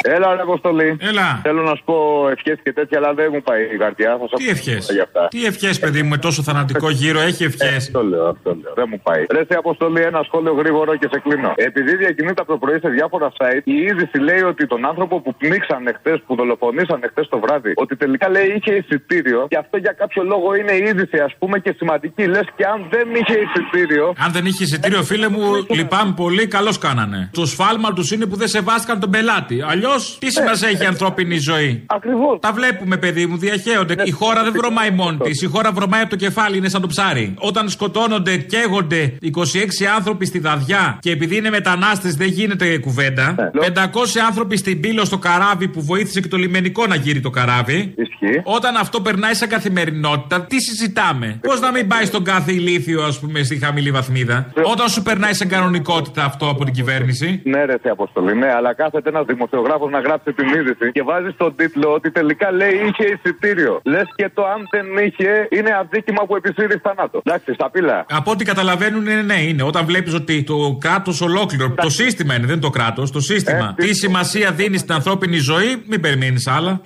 Έλα, ρε Αποστολή. Έλα. Θέλω να σου πω ευχές και τέτοια, αλλά δεν μου πάει η καρδιά. Θα Τι ευχές; Για αυτά. Τι ευχές, παιδί μου, με τόσο θανατικό γύρο, έχει ευχές; Αυτό λέω, αυτό λέω. Δεν μου πάει. Ρε σε Αποστολή, ένα σχόλιο γρήγορο και σε κλείνω. Επειδή διακινείται από το πρωί σε διάφορα site, η είδηση λέει ότι τον άνθρωπο που πνίξανε χθε, που δολοφονήσανε χθε το βράδυ, ότι τελικά λέει είχε εισιτήριο και αυτό για κάποιο λόγο είναι είδηση, ας πούμε, και σημαντική. Λες και αν δεν είχε εισιτήριο. Αν δεν είχε εισιτήριο, φίλε μου, λυπάμαι πολύ, καλώς κάνανε. Το σφάλμα τους είναι που δεν σεβάστηκαν τον πελάτη. Αλλιώς, τι σημασία έχει η ανθρώπινη ζωή; Ακριβώς. Τα βλέπουμε, παιδί μου, διαχέονται. Η χώρα δεν βρωμάει μόνη της. Η χώρα βρωμάει από το κεφάλι, είναι σαν το ψάρι. Όταν σκοτώνονται, καίγονται 26 άνθρωποι στη δαδιά και επειδή είναι μετανάστες δεν γίνεται κουβέντα. 500 άνθρωποι στην πύλο στο καράβι που βοήθησε και το λιμενικό να γύρει το καράβι. Όταν αυτό περνάει σαν καθημερινότητα, τι συζητάμε; Πώς να μην πάει στον κάθε ηλίθιο, ας πούμε, στη χαμηλή βαθμίδα. Όταν σου περνάει σαν κανονικότητα αυτό από την κυβέρνηση; Ναι, ρε, σε αποστολή, ναι, αλλά κάθεται ένας δημοσιογράφος να γράψει την είδηση και βάζει στον τίτλο ότι τελικά λέει είχε εισιτήριο. Λες και το αν δεν είχε είναι αδίκημα που επισύρεις θανάτο. Εντάξει, στα πύλα. Από ό,τι καταλαβαίνουν, είναι ναι, είναι. Όταν βλέπεις ότι το κράτος ολόκληρο, το σύστημα είναι, δεν το κράτος, το σύστημα. Ε, τι σημασία δίνει στην ανθρώπινη ζωή, μην περιμένεις άλλα.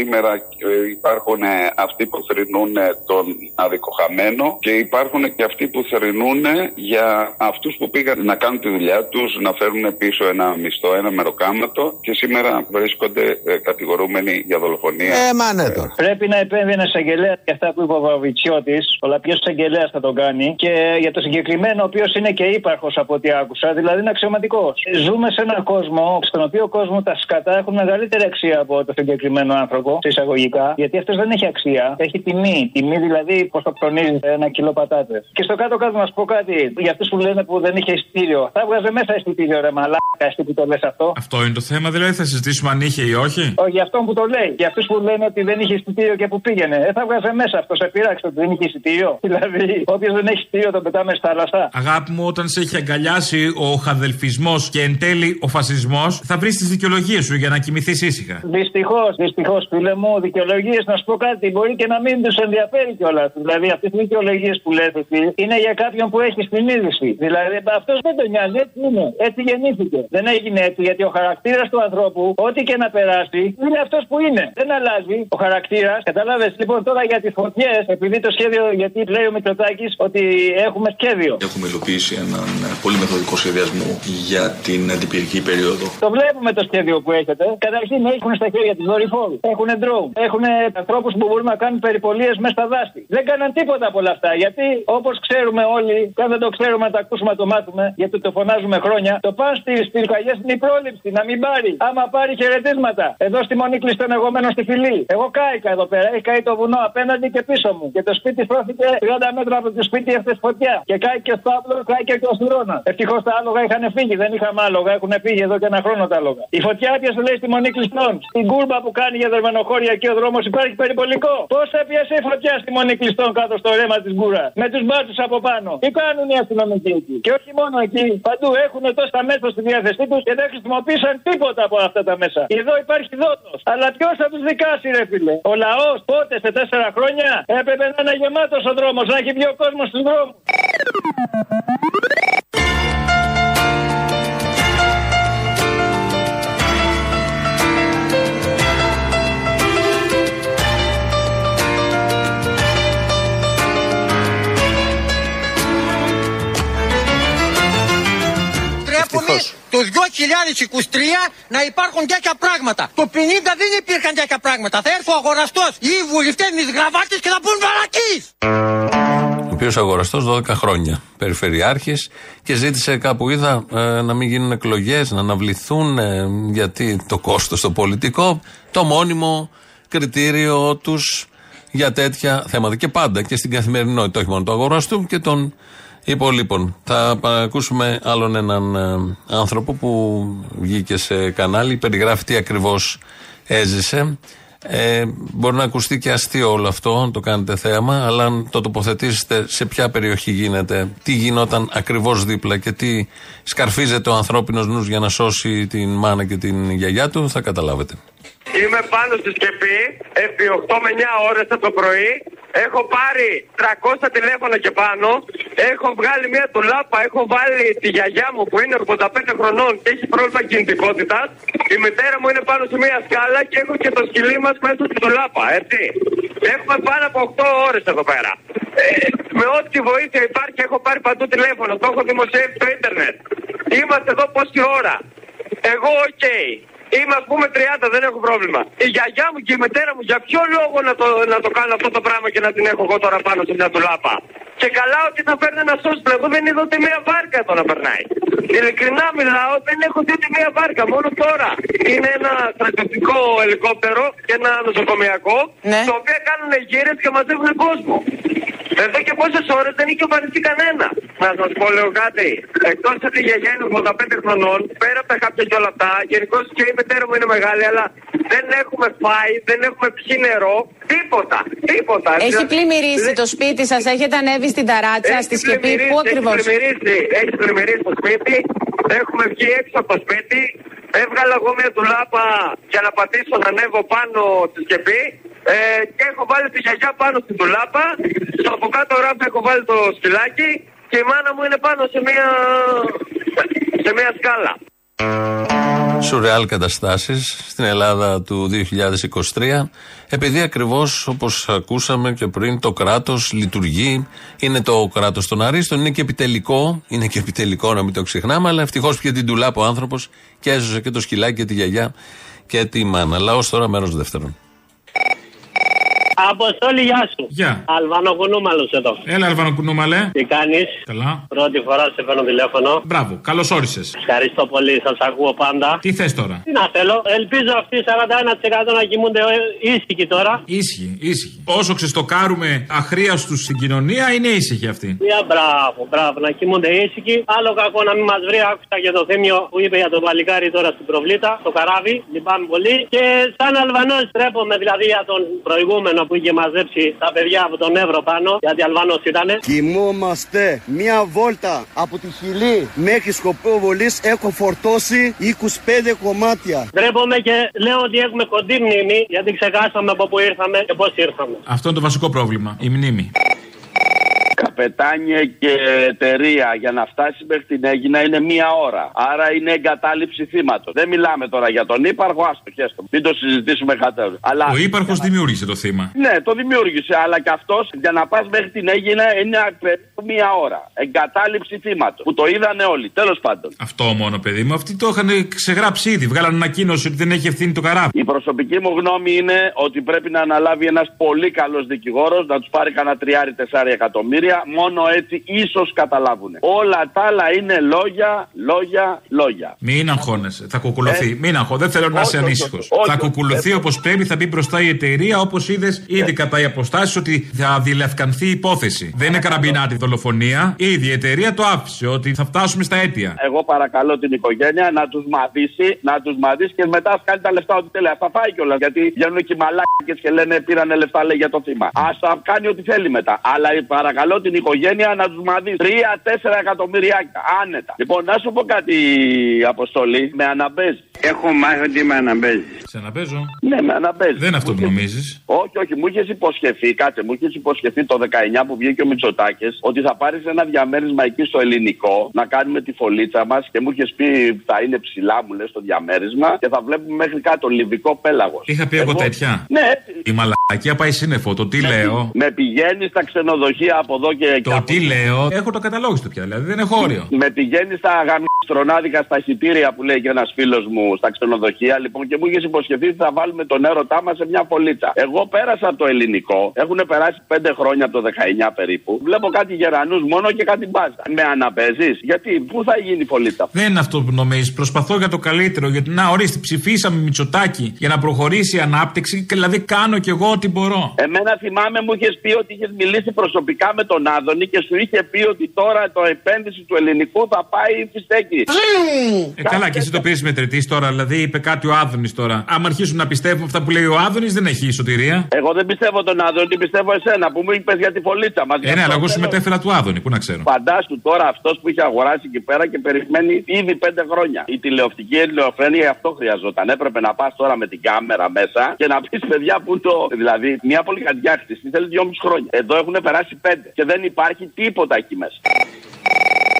Σήμερα ε, υπάρχουν ε, αυτοί που θρυνούν ε, τον αδικοχαμένο και υπάρχουν και αυτοί που θρυνούν για αυτούς που πήγαν να κάνουν τη δουλειά τους, να φέρουν πίσω ένα μισθό, ένα μεροκάματο και σήμερα βρίσκονται ε, κατηγορούμενοι για δολοφονία. Ε, μα ναι τώρα. Πρέπει να επέμβει ένας εισαγγελέας για αυτά που είπε ο Βαβιτσιώτης. Αλλά ποιος εισαγγελέας θα τον κάνει. Και για το συγκεκριμένο, ο οποίος είναι και ύπαρχος από ό,τι άκουσα, δηλαδή είναι αξιωματικός. Ζούμε σε έναν κόσμο, στον οποίο κόσμος τα σκατά έχουν μεγαλύτερη αξία από το συγκεκριμένο άνθρωπο, σε εισαγωγικά. Γιατί αυτός δεν έχει αξία. Έχει τιμή. Τιμή δηλαδή πώ το προνίζει ένα κιλό πατάτες. Και στο κάτω-κάτω να σου πω κάτι. Για αυτούς που λένε που δεν είχε εισιτήριο. Θα βγάζε μέσα εισιτήριο, ρε μαλάκα, εσύ που το λες αυτό. Αυτό είναι το θέμα, δηλαδή θα συζητήσουμε αν είχε ή όχι; Όχι, για αυτόν που το λέει. Για αυτούς που λένε ότι δεν είχε εισιτήριο και που πήγαινε. Ε, θα βγάζε μέσα αυτό. Σε πειράξε ότι δεν είχε εισιτήριο. [LAUGHS] Δηλαδή, όποιος δεν έχει εισιτήριο τον πετάμε στα θάλασσα. Αγάπη μου, όταν σε έχει αγκαλιάσει ο χαδελφισμός και εν τέλει ο φασισμός, θα βρεις τις δικαιολογίες σου για να κοιμηθείς ήσυχα. Δυστυχώς, δυστυχώς, φίλε μου, δικαιολογίες να σου πω κάτι. Μπορεί και να μην τους ενδιαφέρει κιόλας. Δηλαδή, αυτές οι δικαιολογίες που λέτε εσύ είναι για κάποιον που έχει την είδηση. Δηλαδή, αυτός δεν τον νοιάζει, έτσι είναι. Έτσι γεννήθηκε. Δεν έγινε έτσι γιατί ο χαρακτήρας του ανθρώπου, ό,τι και να περάσει, είναι αυτός που είναι. Δεν αλλάζει ο χαρακτήρας. Κατάλαβες; Λοιπόν τώρα για τις φωτιές, επειδή το σχέδιο, γιατί λέει ο Μητσοτάκης ότι έχουμε σχέδιο. Έχουμε υλοποιήσει έναν πολύ μεθοδικό σχεδιασμό για την αντιπυρική περίοδο. Το βλέπουμε το σχέδιο που έχετε. Καταρχήν έχουν στα χέρια τους δορυφόρους. Έχουν ντρόουν. Έχουν ανθρώπους που μπορούν να κάνουν περιπολίες μέσα στα δάση. Δεν κάναν τίποτα από όλα αυτά. Γιατί όπως ξέρουμε όλοι, και αν δεν το ξέρουμε να το ακούσουμε να το μάθουμε, γιατί το φωνάζουμε χρόνια, το παν στι πυρκαγιέ είναι η πρόληψη. Να μην πάρει. Άμα πάρει χαιρετίσματα. Εδώ στη μονή κλειστόν εγώ μένω στη φυλή. Εγώ κάηκα εδώ πέρα. Έχει καεί το βουνό απέναντι και πίσω μου. Και το σπίτι στρώθηκε 30 μέτρα από το σπίτι αυτή φωτιά. Και κάει και στο άπλο, κάει και το αστυρώνα. Ευτυχώς τα άλογα είχαν φύγει. Δεν είχαμε άλογα. Έχουν φύγει εδώ και ένα χρόνο τα άλογα. Η φωτιά έπιασε λέει στη μονή κλειστών. Στην κούρμπα που κάνει για δερμενοχώρια και ο δρόμος υπάρχει περιπολικό. Πώς έπιασε η φωτιά στη μονή κλειστών κάτω στο ρέμα της γκούρα. Με τους μπάτσους από πάνω. Τι κάνουν οι αστυνομικοί εκεί; Και όχι μόνο εκεί. Παντού έχουν τόσα μέσα στη διάθεσή τους και δεν χρησιμοποίησαν τίποτα από αυτά τα μέσα. Εδώ υπάρχει δότος. Αλλά ποιος θα τους δικάσει, ρε φίλε; Ο λαός πότε σε τέσσερα χρόνια έπρεπε να είναι γεμάτος ο δρόμος, να έχει βγει ο κόσμος στους δρόμους. Το 2023 να υπάρχουν τέτοια πράγματα. Το 50 δεν υπήρχαν τέτοια πράγματα. Θα έρθει ο αγοραστός ή οι βουλευτές με γραβάτες και θα πούν βαρακής. Ο οποίος αγοραστός 12 χρόνια περιφερειάρχης και ζήτησε κάπου είδα ε, να μην γίνουν εκλογές, να αναβληθούν ε, γιατί το κόστος το πολιτικό, το μόνιμο κριτήριο τους για τέτοια θέματα. Και πάντα και στην καθημερινότητα, όχι μόνο του αγοραστού και των υπολείπων. Θα ακούσουμε άλλον έναν ε, άνθρωπο που βγήκε σε κανάλι, περιγράφει τι ακριβώς έζησε. Ε, μπορεί να ακουστεί και αστείο όλο αυτό, αν το κάνετε θέαμα, αλλά αν το τοποθετήσετε σε ποια περιοχή γίνεται, τι γινόταν ακριβώς δίπλα και τι σκαρφίζεται ο ανθρώπινος νους για να σώσει την μάνα και την γιαγιά του, θα καταλάβετε. Είμαι πάνω στη σκεπή επί 8 με 9 ώρες από το πρωί. Έχω πάρει 300 τηλέφωνα και πάνω. Έχω βγάλει μια ντουλάπα, έχω βάλει τη γιαγιά μου που είναι 85 χρονών και έχει πρόβλημα κινητικότητας. Η μητέρα μου είναι πάνω σε μια σκάλα και έχω και το σκυλί μας μέσα στην ντουλάπα, έτσι. Έχουμε πάνω από 8 ώρες εδώ πέρα. Ε, με ό,τι βοήθεια υπάρχει έχω πάρει παντού τηλέφωνο, το έχω δημοσιεύσει στο ίντερνετ. Είμαστε εδώ πόση ώρα. Εγώ οκ. Είμαι ας πούμε 30, δεν έχω πρόβλημα. Η γιαγιά μου και η μητέρα μου για ποιο λόγο να το, να το κάνω αυτό το πράγμα και να την έχω εγώ τώρα πάνω σε μια τουλάπα. Και καλά ότι θα παίρνει ένα σώσπλε. Εγώ δεν είδα ούτε μία βάρκα εδώ να περνάει. Ειλικρινά μιλάω, δεν έχω δει ούτε μία βάρκα. Μόνο τώρα. Είναι ένα στρατιωτικό ελικόπτερο και ένα νοσοκομιακό. Ναι. Το οποίο κάνουν γύρες και μαζεύουν κόσμο. Εδώ και πόσες ώρες δεν είχε εμφανιστεί κανένα. Να σας πω λέω κάτι. Εκτός ότι η γιαγιά είναι 85 χρονών, πέρα από τα κάποια και όλα αυτά, γενικώς και η μητέρα μου είναι μεγάλη, αλλά δεν έχουμε φάει, δεν έχουμε πιει νερό, τίποτα. Τίποτα. Έχει Δηλαδή, πλημμυρίσει δεν- το σπίτι σας, έχετε ανέβει στην ταράτσα, έχει στη σκεπή, πλημμυρίσει, πού ακριβώς; Έχει πλημμυρίσει, έχει πλημμυρίσει το σπίτι. Έχουμε βγει έξω από το σπίτι. Έβγαλα εγώ μια τουλάπα για να πατήσω να ανέβω πάνω στη σκεπή. Ε, και έχω βάλει τη γιαγιά πάνω στην τουλάπα. Στο από κάτω ράφι έχω βάλει το σκυλάκι. Και η μάνα μου είναι πάνω σε μια, σε μια σκάλα. Σουρεάλ καταστάσεις στην Ελλάδα του 2023, επειδή ακριβώς όπως ακούσαμε και πριν, το κράτος λειτουργεί, είναι το κράτος των Αρίστων, είναι και επιτελικό, είναι και επιτελικό να μην το ξεχνάμε, αλλά ευτυχώς πια την τουλάπα ο άνθρωπος και έσωσε και το σκυλάκι και τη γιαγιά και τη μάνα. Λαός τώρα μέρος δεύτερον. Αποστόλη, γεια σου. Γεια. Αλβανό κουνούμαλο εδώ. Έλα, Αλβανοκουνούμαλε. Τι κάνεις; Καλά. Πρώτη φορά σε παίρνω τηλέφωνο. Μπράβο, καλώς όρισες. Ευχαριστώ πολύ, σας ακούω πάντα. Τι θες τώρα; Τι να θέλω, ελπίζω αυτοί οι 41% να κοιμούνται ε, ήσυχοι τώρα. Ήσυχη, ήσυχη. Όσο ξεστοκάρουμε αχρίαστους στην κοινωνία, είναι ήσυχοι αυτοί. Μια μπράβο, μπράβο, να κοιμούνται ήσυχοι. Άλλο κακό να μην μας βρει, άκουσα και το θύμιο που είπε για τον παλικάρι τώρα στην προβλήτα, το καράβι. Λυπάμαι πολύ. Και σαν Αλβανός τρέπομαι δηλαδή για τον προηγούμενο που είχε μαζέψει τα παιδιά από τον Εύρο πάνω, γιατί Αλβανός ήταν. Κοιμόμαστε μία βόλτα από τη Χιλή μέχρι Σκοπόβολη. Έχω φορτώσει 25 κομμάτια. Ντρέπομαι και λέω ότι έχουμε κοντή μνήμη, γιατί ξεχάσαμε από πού ήρθαμε και πώς ήρθαμε. Αυτό είναι το βασικό πρόβλημα. Η μνήμη. Καπετάνιε και εταιρεία για να φτάσει μέχρι την Έγινα είναι μία ώρα. Άρα είναι εγκατάλειψη θύματος. Δεν μιλάμε τώρα για τον ύπαρχο, άστο χέστο. Μην το συζητήσουμε κατέρω. Αλλά... Ο ύπαρχο δημιούργησε το θύμα. Ναι, το δημιούργησε, αλλά και αυτός για να πας μέχρι την Έγινα είναι περίπου μία ώρα. Εγκατάλειψη θύματος. Που το είδανε όλοι. Τέλος πάντων. Αυτό μόνο, παιδί μου. Αυτοί το είχαν ξεγράψει ήδη. Βγάλαν ανακοίνωση ότι δεν έχει ευθύνη το καράβι. Η προσωπική μου γνώμη είναι ότι πρέπει να αναλάβει ένας πολύ καλός δικηγόρος, να τους πάρει κανένα τριάρι τεσσάρι εκατομμύρια. Μόνο έτσι ίσως καταλάβουν. Όλα τα άλλα είναι λόγια, λόγια, λόγια. Μην αγχώνεσαι. Θα κουκουλωθεί. Ε, Μην αγχώ. Δεν θέλω να όχι, είσαι όχι, ανήσυχος. όχι, όχι, Θα όχι. κουκουλωθεί Ε, όπως πρέπει. Θα μπει μπροστά η εταιρεία όπως είδες ήδη κατά οι αποστάσεις ότι θα διελευκανθεί η υπόθεση. Δεν είναι καραμπινάτη δολοφονία. Ήδη η εταιρεία το άφησε ότι θα φτάσουμε στα αίτια. Εγώ παρακαλώ την οικογένεια να τους μαδίσει, να τους μαδίσει και μετά ας κάνει τα λεφτά ό,τι θέλει. Α τα φάει κιόλας. Γιατί βγαίνουν και οι μαλάκες και λένε πήρανε λεφτά λέει για το θύμα. Α τα κάνει ό,τι θέλει μετά. Αλλά παρακαλώ την οικογένεια να τους μαδίσει. 3-4 εκατομμυριάκια άνετα. Λοιπόν, να σου πω κάτι, Αποστολή, με αναμπέζει. Έχω μάθει ότι με αναμπέζει. Σε αναπέζω. Ναι, με αναμπέζει. Δεν είναι αυτό που νομίζεις. Όχι, όχι, μου είχες υποσχεθεί, κάτσε, μου είχες υποσχεθεί το 19 που βγήκε ο Μητσοτάκης ότι θα πάρεις ένα διαμέρισμα εκεί στο ελληνικό να κάνουμε τη φωλίτσα μας και μου είχες πει θα είναι ψηλά, μου λες το διαμέρισμα και θα βλέπουμε μέχρι κάτω λιβικό πέλαγος. Είχα πει εγώ τέτοια. Ναι, έτσι. Η μαλακία πάει σύννεφο. Το τι λέω. Με πηγαίνεις στα ξενοδοχεία από εδώ και εκεί. Το τι λέω; Έχω το καταλόγιστο πια. Δηλαδή δεν έχω όριο. Με πηγαίνει στα γαμιστρονάδικα στα χιτήρια που λέει και ένας φίλος μου στα ξενοδοχεία. Λοιπόν, και μου είχες υποσχεθεί ότι θα βάλουμε τον έρωτά μας σε μια φωλίτσα. Εγώ πέρασα από το ελληνικό. Έχουν περάσει πέντε χρόνια από το 19 περίπου. Βλέπω κάτι γερανούς μόνο και κάτι μπάζα. Με αναπέζεις; Γιατί, πού θα γίνει η φωλίτσα; Δεν είναι αυτό που νομίζεις. Προσπαθώ για το καλύτερο. Γιατί να ορίστε, ψηφίσαμε Μητσοτάκι για να προχωρήσει η ανάπτυξη. Και δηλαδή κάνω κι εγώ ό,τι μπορώ. Εμένα θυμάμαι μου είχες πει ότι είχες μιλήσει προσωπικά με τον Άδωνη και σου είχε πει ότι τώρα το επένδυση του ελληνικού θα πάει στη στέκη. Ε, καλά, και εσύ το πήρες μετρητής τώρα, δηλαδή είπε κάτι ο Άδωνης τώρα. Άμα αρχίσουν να πιστεύουν αυτά που λέει ο Άδωνης, δεν έχει σωτηρία. Εγώ δεν πιστεύω τον Άδωνη, πιστεύω εσένα που μου είπες για τη φωλίτσα μας. Ε, ναι, αλλά εγώ σου μετέφερα του Άδωνη, πού να ξέρω. Φαντάσου τώρα αυτός που είχε αγοράσει εκεί πέρα και περιμένει ήδη πέντε χρόνια. Η τηλεοπτική ελληνοφρένεια αυτό χρειαζόταν. Έπρεπε να πας τώρα με την κάμερα μέσα και να πεις παιδιά που το. Δηλαδή, μια πολυκατοικιά χτιστή θέλει δυόμιση χρόνια. Εδώ έχουν περάσει πέντε και δεν υπάρχει τίποτα εκεί μέσα.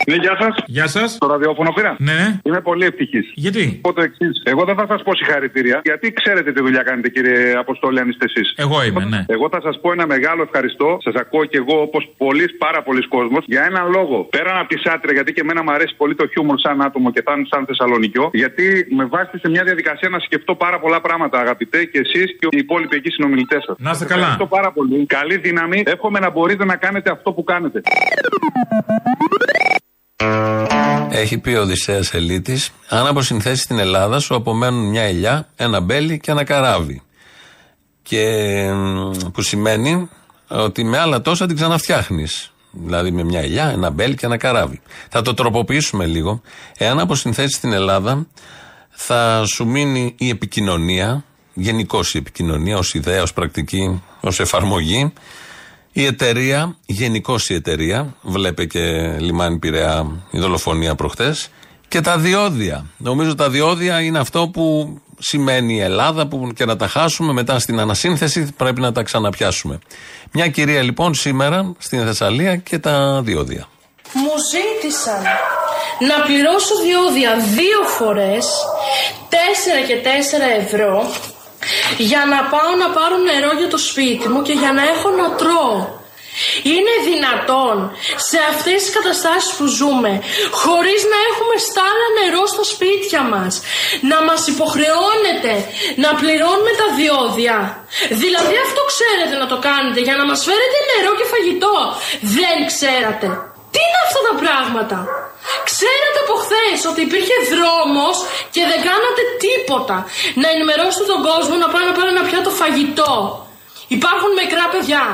Ναι, γεια σας. Γεια σας. Το ραδιόφωνο πήρα. Ναι. Είμαι πολύ ευτυχής. Γιατί; πω το εξής. Εγώ δεν θα σας πω συγχαρητήρια, γιατί ξέρετε τι δουλειά κάνετε, κύριε Αποστόλη, αν είστε εσείς. Εγώ είμαι, ναι. Εγώ θα σας πω ένα μεγάλο ευχαριστώ. Σας ακούω κι εγώ όπως πολλοί, πάρα πολλοί κόσμος, για έναν λόγο. Πέραν από τη σάτρια, γιατί και εμένα μου αρέσει πολύ το χιούμορ σαν άτομο και σαν, σαν Θεσσαλονικιό, γιατί με βάζετε σε μια διαδικασία να σκεφτώ πάρα πολλά πράγματα, αγαπητέ, και εσείς και οι υπόλοιποι εκεί συνομιλητές σας. Να είστε καλά. Ευχαριστώ πάρα πολύ. Καλή δύναμη. Εύχομαι να μπορείτε να κάνετε αυτό που κάνετε. Έχει πει ο Οδυσσέας Ελίτης αν αποσυνθέσεις την Ελλάδα σου απομένουν μια ελιά, ένα μπέλι και ένα καράβι. Και μ, που σημαίνει ότι με άλλα τόσα την ξαναφτιάχνεις. Δηλαδή με μια ελιά, ένα μπέλι και ένα καράβι. Θα το τροποποιήσουμε λίγο. Εάν αποσυνθέσεις την Ελλάδα θα σου μείνει η επικοινωνία, γενικώς η επικοινωνία ως ιδέα, ως πρακτική, ως εφαρμογή η εταιρεία, γενικώς η εταιρεία, βλέπε και λιμάνι Πειραιά η δολοφονία προχτέ, και τα διόδια. Νομίζω τα διόδια είναι αυτό που σημαίνει η Ελλάδα, που και να τα χάσουμε μετά στην ανασύνθεση πρέπει να τα ξαναπιάσουμε. Μια κυρία λοιπόν σήμερα στην Θεσσαλία και τα διόδια. Μου ζήτησαν να πληρώσω διόδια δύο φορές 4 και 4 ευρώ για να πάω να πάρω νερό για το σπίτι μου και για να έχω να τρώω. Είναι δυνατόν σε αυτές τις καταστάσεις που ζούμε χωρίς να έχουμε στάλα νερό στα σπίτια μας να μας υποχρεώνεται να πληρώνουμε τα διόδια. Δηλαδή αυτό ξέρετε να το κάνετε για να μας φέρετε νερό και φαγητό. Δεν ξέρατε τι είναι αυτά τα πράγματα; Ξέρετε από χθες ότι υπήρχε δρόμος και δεν κάνατε τίποτα να ενημερώσετε τον κόσμο να πάει να πάρει ένα πιάτο φαγητό. Υπάρχουν μικρά παιδιά.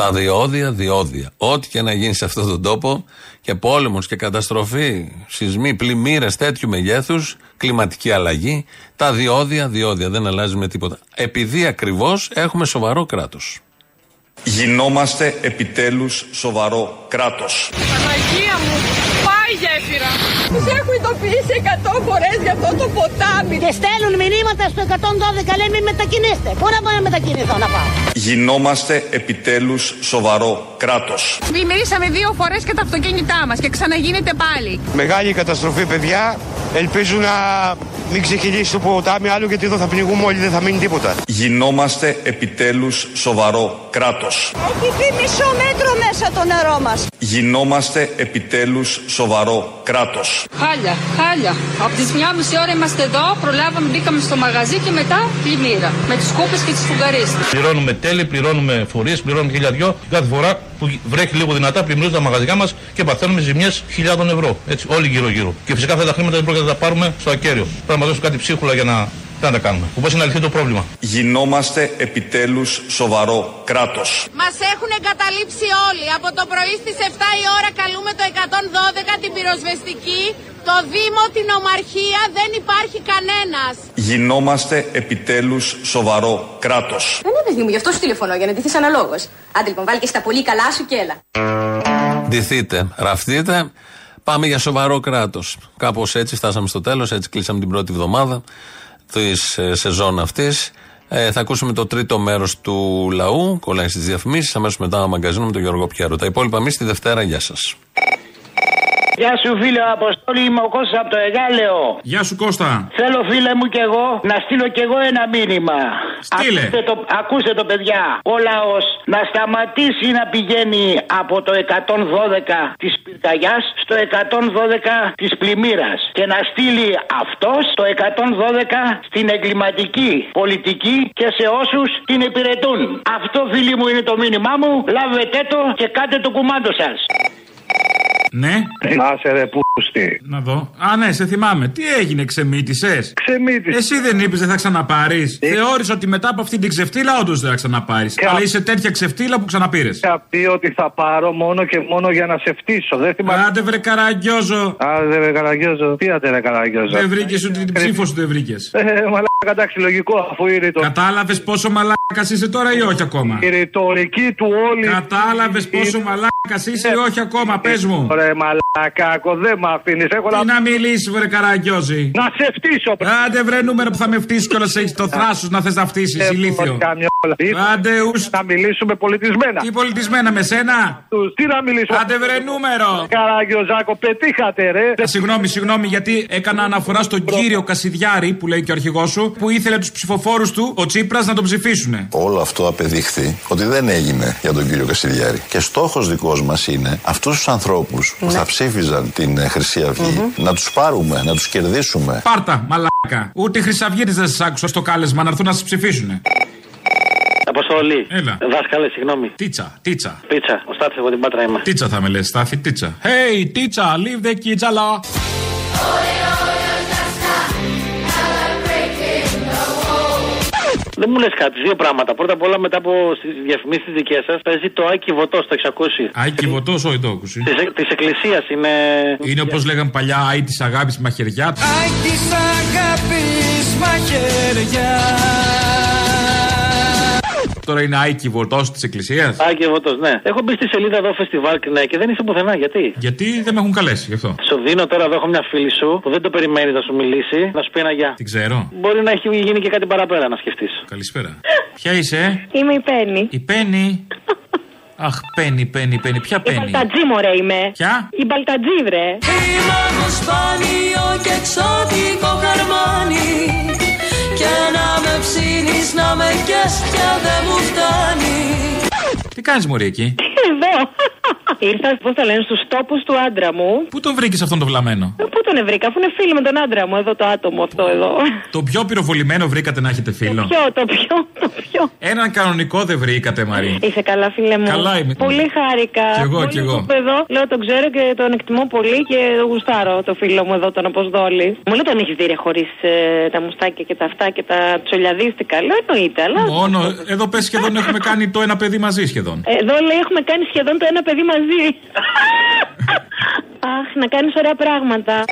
Τα διόδια, διόδια. Ό,τι και να γίνει σε αυτόν τον τόπο και πόλεμος και καταστροφή, σεισμοί, πλημμύρες τέτοιου μεγέθους, κλιματική αλλαγή, τα διόδια, διόδια. Δεν αλλάζει με τίποτα. Επειδή ακριβώς έχουμε σοβαρό κράτος. Γινόμαστε επιτέλους σοβαρό κράτος. Παναγία μου, πάει γέφυρα. Τους έχω ειδοποιήσει 100 φορές για αυτό το ποτάμι. Και στέλνουν μηνύματα στο 112 λέει μην μετακινήστε. Πού να πάω να μετακινηθώ να πάω. Γινόμαστε επιτέλους σοβαρό κράτος. Πλημμυρίσαμε δύο φορές και τα αυτοκίνητά μας και ξαναγίνεται πάλι. Μεγάλη καταστροφή, παιδιά. Ελπίζω να μην ξεκινήσει το ποτάμι άλλο γιατί εδώ θα πνιγούμε όλοι, δεν θα μείνει τίποτα. Γινόμαστε επιτέλους σοβαρό κράτος. Έχει πει μισό μέτρο μέσα το νερό μας. Γινόμαστε επιτέλους σοβαρό κράτος. Χάλια, χάλια. Από τις μια μισή ώρα είμαστε εδώ, προλάβαμε, μπήκαμε στο μαγαζί και μετά πλημμύρα. Με τις κούπες και τις φουγγαρίες. Πληρώνουμε τέλη, πληρώνουμε φορείε, πληρώνουμε χίλια δυο. Κάθε φορά που βρέχει λίγο δυνατά, πλημμυρίζουν τα μαγαζιά μας και παθαίνουμε ζημιές χιλιάδων ευρώ. Έτσι, όλοι γύρω-γύρω. Και φυσικά αυτά τα χρήματα δεν πρόκειται να τα πάρουμε στο ακέραιο. Πρέπει να μας δώσουν κάτι ψίχουλα για να, να τα κάνουμε. Όπω είναι αληθή το πρόβλημα. Γινόμαστε επιτέλους σοβαρό κράτος. Μας έχουν εγκαταλείψει όλοι. Από το πρωί στις 7 η ώρα καλούμε το 112 την πυροσβεστική. Το Δήμο, την Ομαρχία, δεν υπάρχει κανένας. Γινόμαστε επιτέλους σοβαρό κράτος. Δεν είναι παιδί μου, γι' αυτό σου τηλεφωνώ, για να ντυθείς αναλόγως. Άντε λοιπόν, βάλει και στα πολύ καλά σου και έλα. Ντυθείτε, ραφτείτε. Πάμε για σοβαρό κράτος. Κάπως έτσι φτάσαμε στο τέλος, έτσι κλείσαμε την πρώτη εβδομάδα της σεζόν αυτής. Ε, θα ακούσουμε το τρίτο μέρος του λαού, κολλάει στις διαφημίσεις. Αμέσως μετά ένα μαγκαζίνο με τον Γιώργο Πιέρο. Τα υπόλοιπα εμείς τη Δευτέρα. Γεια σας. Γεια σου φίλε Αποστόλη, είμαι ο Κώστας από το Εγάλεο. Γεια σου Κώστα. Θέλω φίλε μου και εγώ να στείλω και εγώ ένα μήνυμα. Στείλε. Ακούστε το, ακούστε το παιδιά. Ο λαός να σταματήσει να πηγαίνει από το 112 της πυρκαγιάς στο 112 της πλημμύρας και να στείλει αυτός το 112 στην εγκληματική πολιτική και σε όσους την υπηρετούν. Αυτό φίλοι μου είναι το μήνυμά μου. Λάβετε το και κάντε το κουμάντο σας. Ναι. Να σε ρε που ακουστεί. Να δω. Α, ναι, σε θυμάμαι. Τι έγινε, ξεμήτησε. Ξεμήτησε. Εσύ δεν είπες δεν θα ξαναπάρεις. Θεώρησε ότι μετά από αυτή την ξεφτύλα όντως δεν θα ξαναπάρεις. Αλλά είσαι τέτοια ξεφτύλα που ξαναπήρες. Είχα πει ότι θα πάρω μόνο και μόνο για να σε φτύσω. Δεν θυμάμαι. Άντε βρε καραγκιόζο. Άντε βρε καραγκιόζο. Τι άντε βρε καραγκιόζο. Δεν βρήκες ούτε την ψήφο σου δεν βρήκες. Ε, μαλάκα, εντάξει, λογικό αφού η ρητο... Κατάλαβες πόσο μαλάκα είσαι τώρα ή όχι ακόμα; η ρητορική του όλη. Κατάλαβες πόσο μαλάκας είσαι ή όχι ακόμα, πες μου. Ρε μαλακάκο, δεν με αφήνεις. Έχω Τι να μιλήσεις, βρε καραγκιόζη. Να σε φτύσω, Άντε βρε νούμερο που θα με φτύσεις κιόλας έχεις το θράσος να θες να φτύσεις, ηλίθιο. Άντε ους. Να μιλήσουμε πολιτισμένα. Τι πολιτισμένα με σένα; Τους, τι να μιλήσουμε. Άντε βρε νούμερο. Καραγκιόζάκο, πετύχατε ρε. Συγγνώμη, συγγνώμη, γιατί έκανα αναφορά στον κύριο Κασιδιάρη που λέει και ο αρχηγός σου, που ήθελε τους ψηφοφόρους του, ο Τσίπρας, να τον ψηφίσουν. Όλο αυτό απεδείχθη ότι δεν έγινε για τον κύριο Κασιδιάρη. Και στόχος δικός μας είναι αυτούς τους ανθρώπους που θα ψήφιζαν την ε, Χρυσή Αυγή να τους πάρουμε, να τους κερδίσουμε. Πάρτα, μαλάκα. Ούτε οι Χρυσαυγίτε δεν σας άκουσα στο κάλεσμα να έρθουν να σας ψηφίσουν. Αποστολή. Έλα. Δάσκαλε, συγγνώμη. Τίτσα, τίτσα. Πίτσα. Ο Στάθης από την Πάτρα είμαι. Τίτσα θα με λες, Στάθη, τίτσα. Hey, τίτσα, leave the kids alone. Δεν μου λες κάτι, δύο πράγματα. Πρώτα απ' όλα, μετά από τι διαφημίσεις δικές σας, παίζει το Άκη Βοτός, το έχει ακούσει. Άκη Βοτός, όχι το άκουση. Της Εκκλησίας είναι. Είναι όπως λέγαν παλιά, Άι της αγάπης μαχαιριά. Αι της αγάπης μαχαιριά. Τώρα είναι Άικη Βοτό της Εκκλησίας. Άκη Βοτό, ναι. Έχω μπει στη σελίδα εδώ φεστιβάλ ναι, και δεν είσαι πουθενά. Γιατί; Γιατί δεν με έχουν καλέσει γι' αυτό. Σου δίνω τώρα εδώ έχω μια φίλη σου που δεν το περιμένεις να σου μιλήσει, να σου πει ένα γεια. Την ξέρω. Μπορεί να έχει γίνει και κάτι παραπέρα να σκεφτείς. Καλησπέρα. Ποια είσαι, Είμαι η Πέννη. Η Πέννη; [LAUGHS] Αχ, Πέννη, Πέννη, Πέννη. Ποια Η Πέννη; Μπαλτατζή, μωρέ είμαι. Ποια; Η Μπαλτατζή, βρε. Είμαι με κες πια δεν μου φτάνει Τι κάνεις, Μωρή εκεί; Εδώ; Ήρθα, πώς το λένε, στους τόπους του άντρα μου. Πού τον βρήκες αυτόν τον βλαμμένο; Πού τον βρήκα, αφού είναι φίλοι με τον άντρα μου, εδώ το άτομο αυτό εδώ. Το πιο πυροβολημένο βρήκατε να έχετε φίλο. Ποιο, το πιο, το πιο. Έναν κανονικό δεν βρήκατε, Μαρή. Είσαι καλά, φίλε μου. Καλά είμαι. Πολύ χάρηκα. Κι εγώ, Πολύ κι εγώ. που Εδώ, λέω, τον ξέρω και τον εκτιμώ πολύ και γουστάρω το φίλο μου εδώ, τον Αποσδόλη. Μου λέει τον έχεις δει χωρίς τα μουστάκια και τα αυτά και τα τσολιαδίστικα. Λέω εννοείται, αλλά. Μόνο, εδώ πες σχεδόν έχουμε κάνει το ένα παιδί μαζί σχεδόν. Εδώ λέει έχουμε κάνει σχεδόν το ένα παιδί μαζί. Αχ, να κάνεις ωραία πράγματα.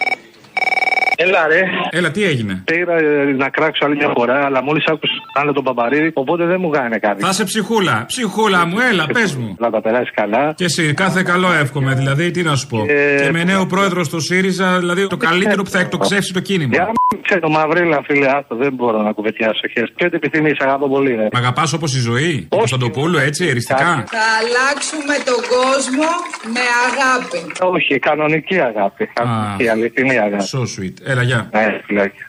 Έλα ρε. Έλα, τι έγινε; Πήρα ε, να κράξω άλλη μια φορά, αλλά μόλις άκουσα άλλο τον Παπαρίδη, οπότε δεν μου κάνει κάτι. Θα σε ψυχούλα. Ψυχούλα μου, έλα, πες μου. Να τα περάσει καλά. Και εσύ, κάθε καλό εύχομαι. Δηλαδή, τι να σου πω. Ε, Και με νέο πρόεδρο στο ΣΥΡΙΖΑ, δηλαδή το καλύτερο που θα εκτοξεύσει το κίνημα. Για να ξέρω το μαυρίλα, φίλε, άστο, δεν μπορώ να κουβεντιάσω. χέρι. Και ό,τι επιθυμείς, αγαπώ πολύ, ρε. Μ' αγαπάς όπως η ζωή. Ο Κωνσταντοπούλου, έτσι, εριστικά; Θα αλλάξουμε τον κόσμο με αγάπη Όχι, κανονική αγάπη. Κανονική, αληθινή αγάπη. So sweet. Έλα, γεια. Ναι, φιλάκια.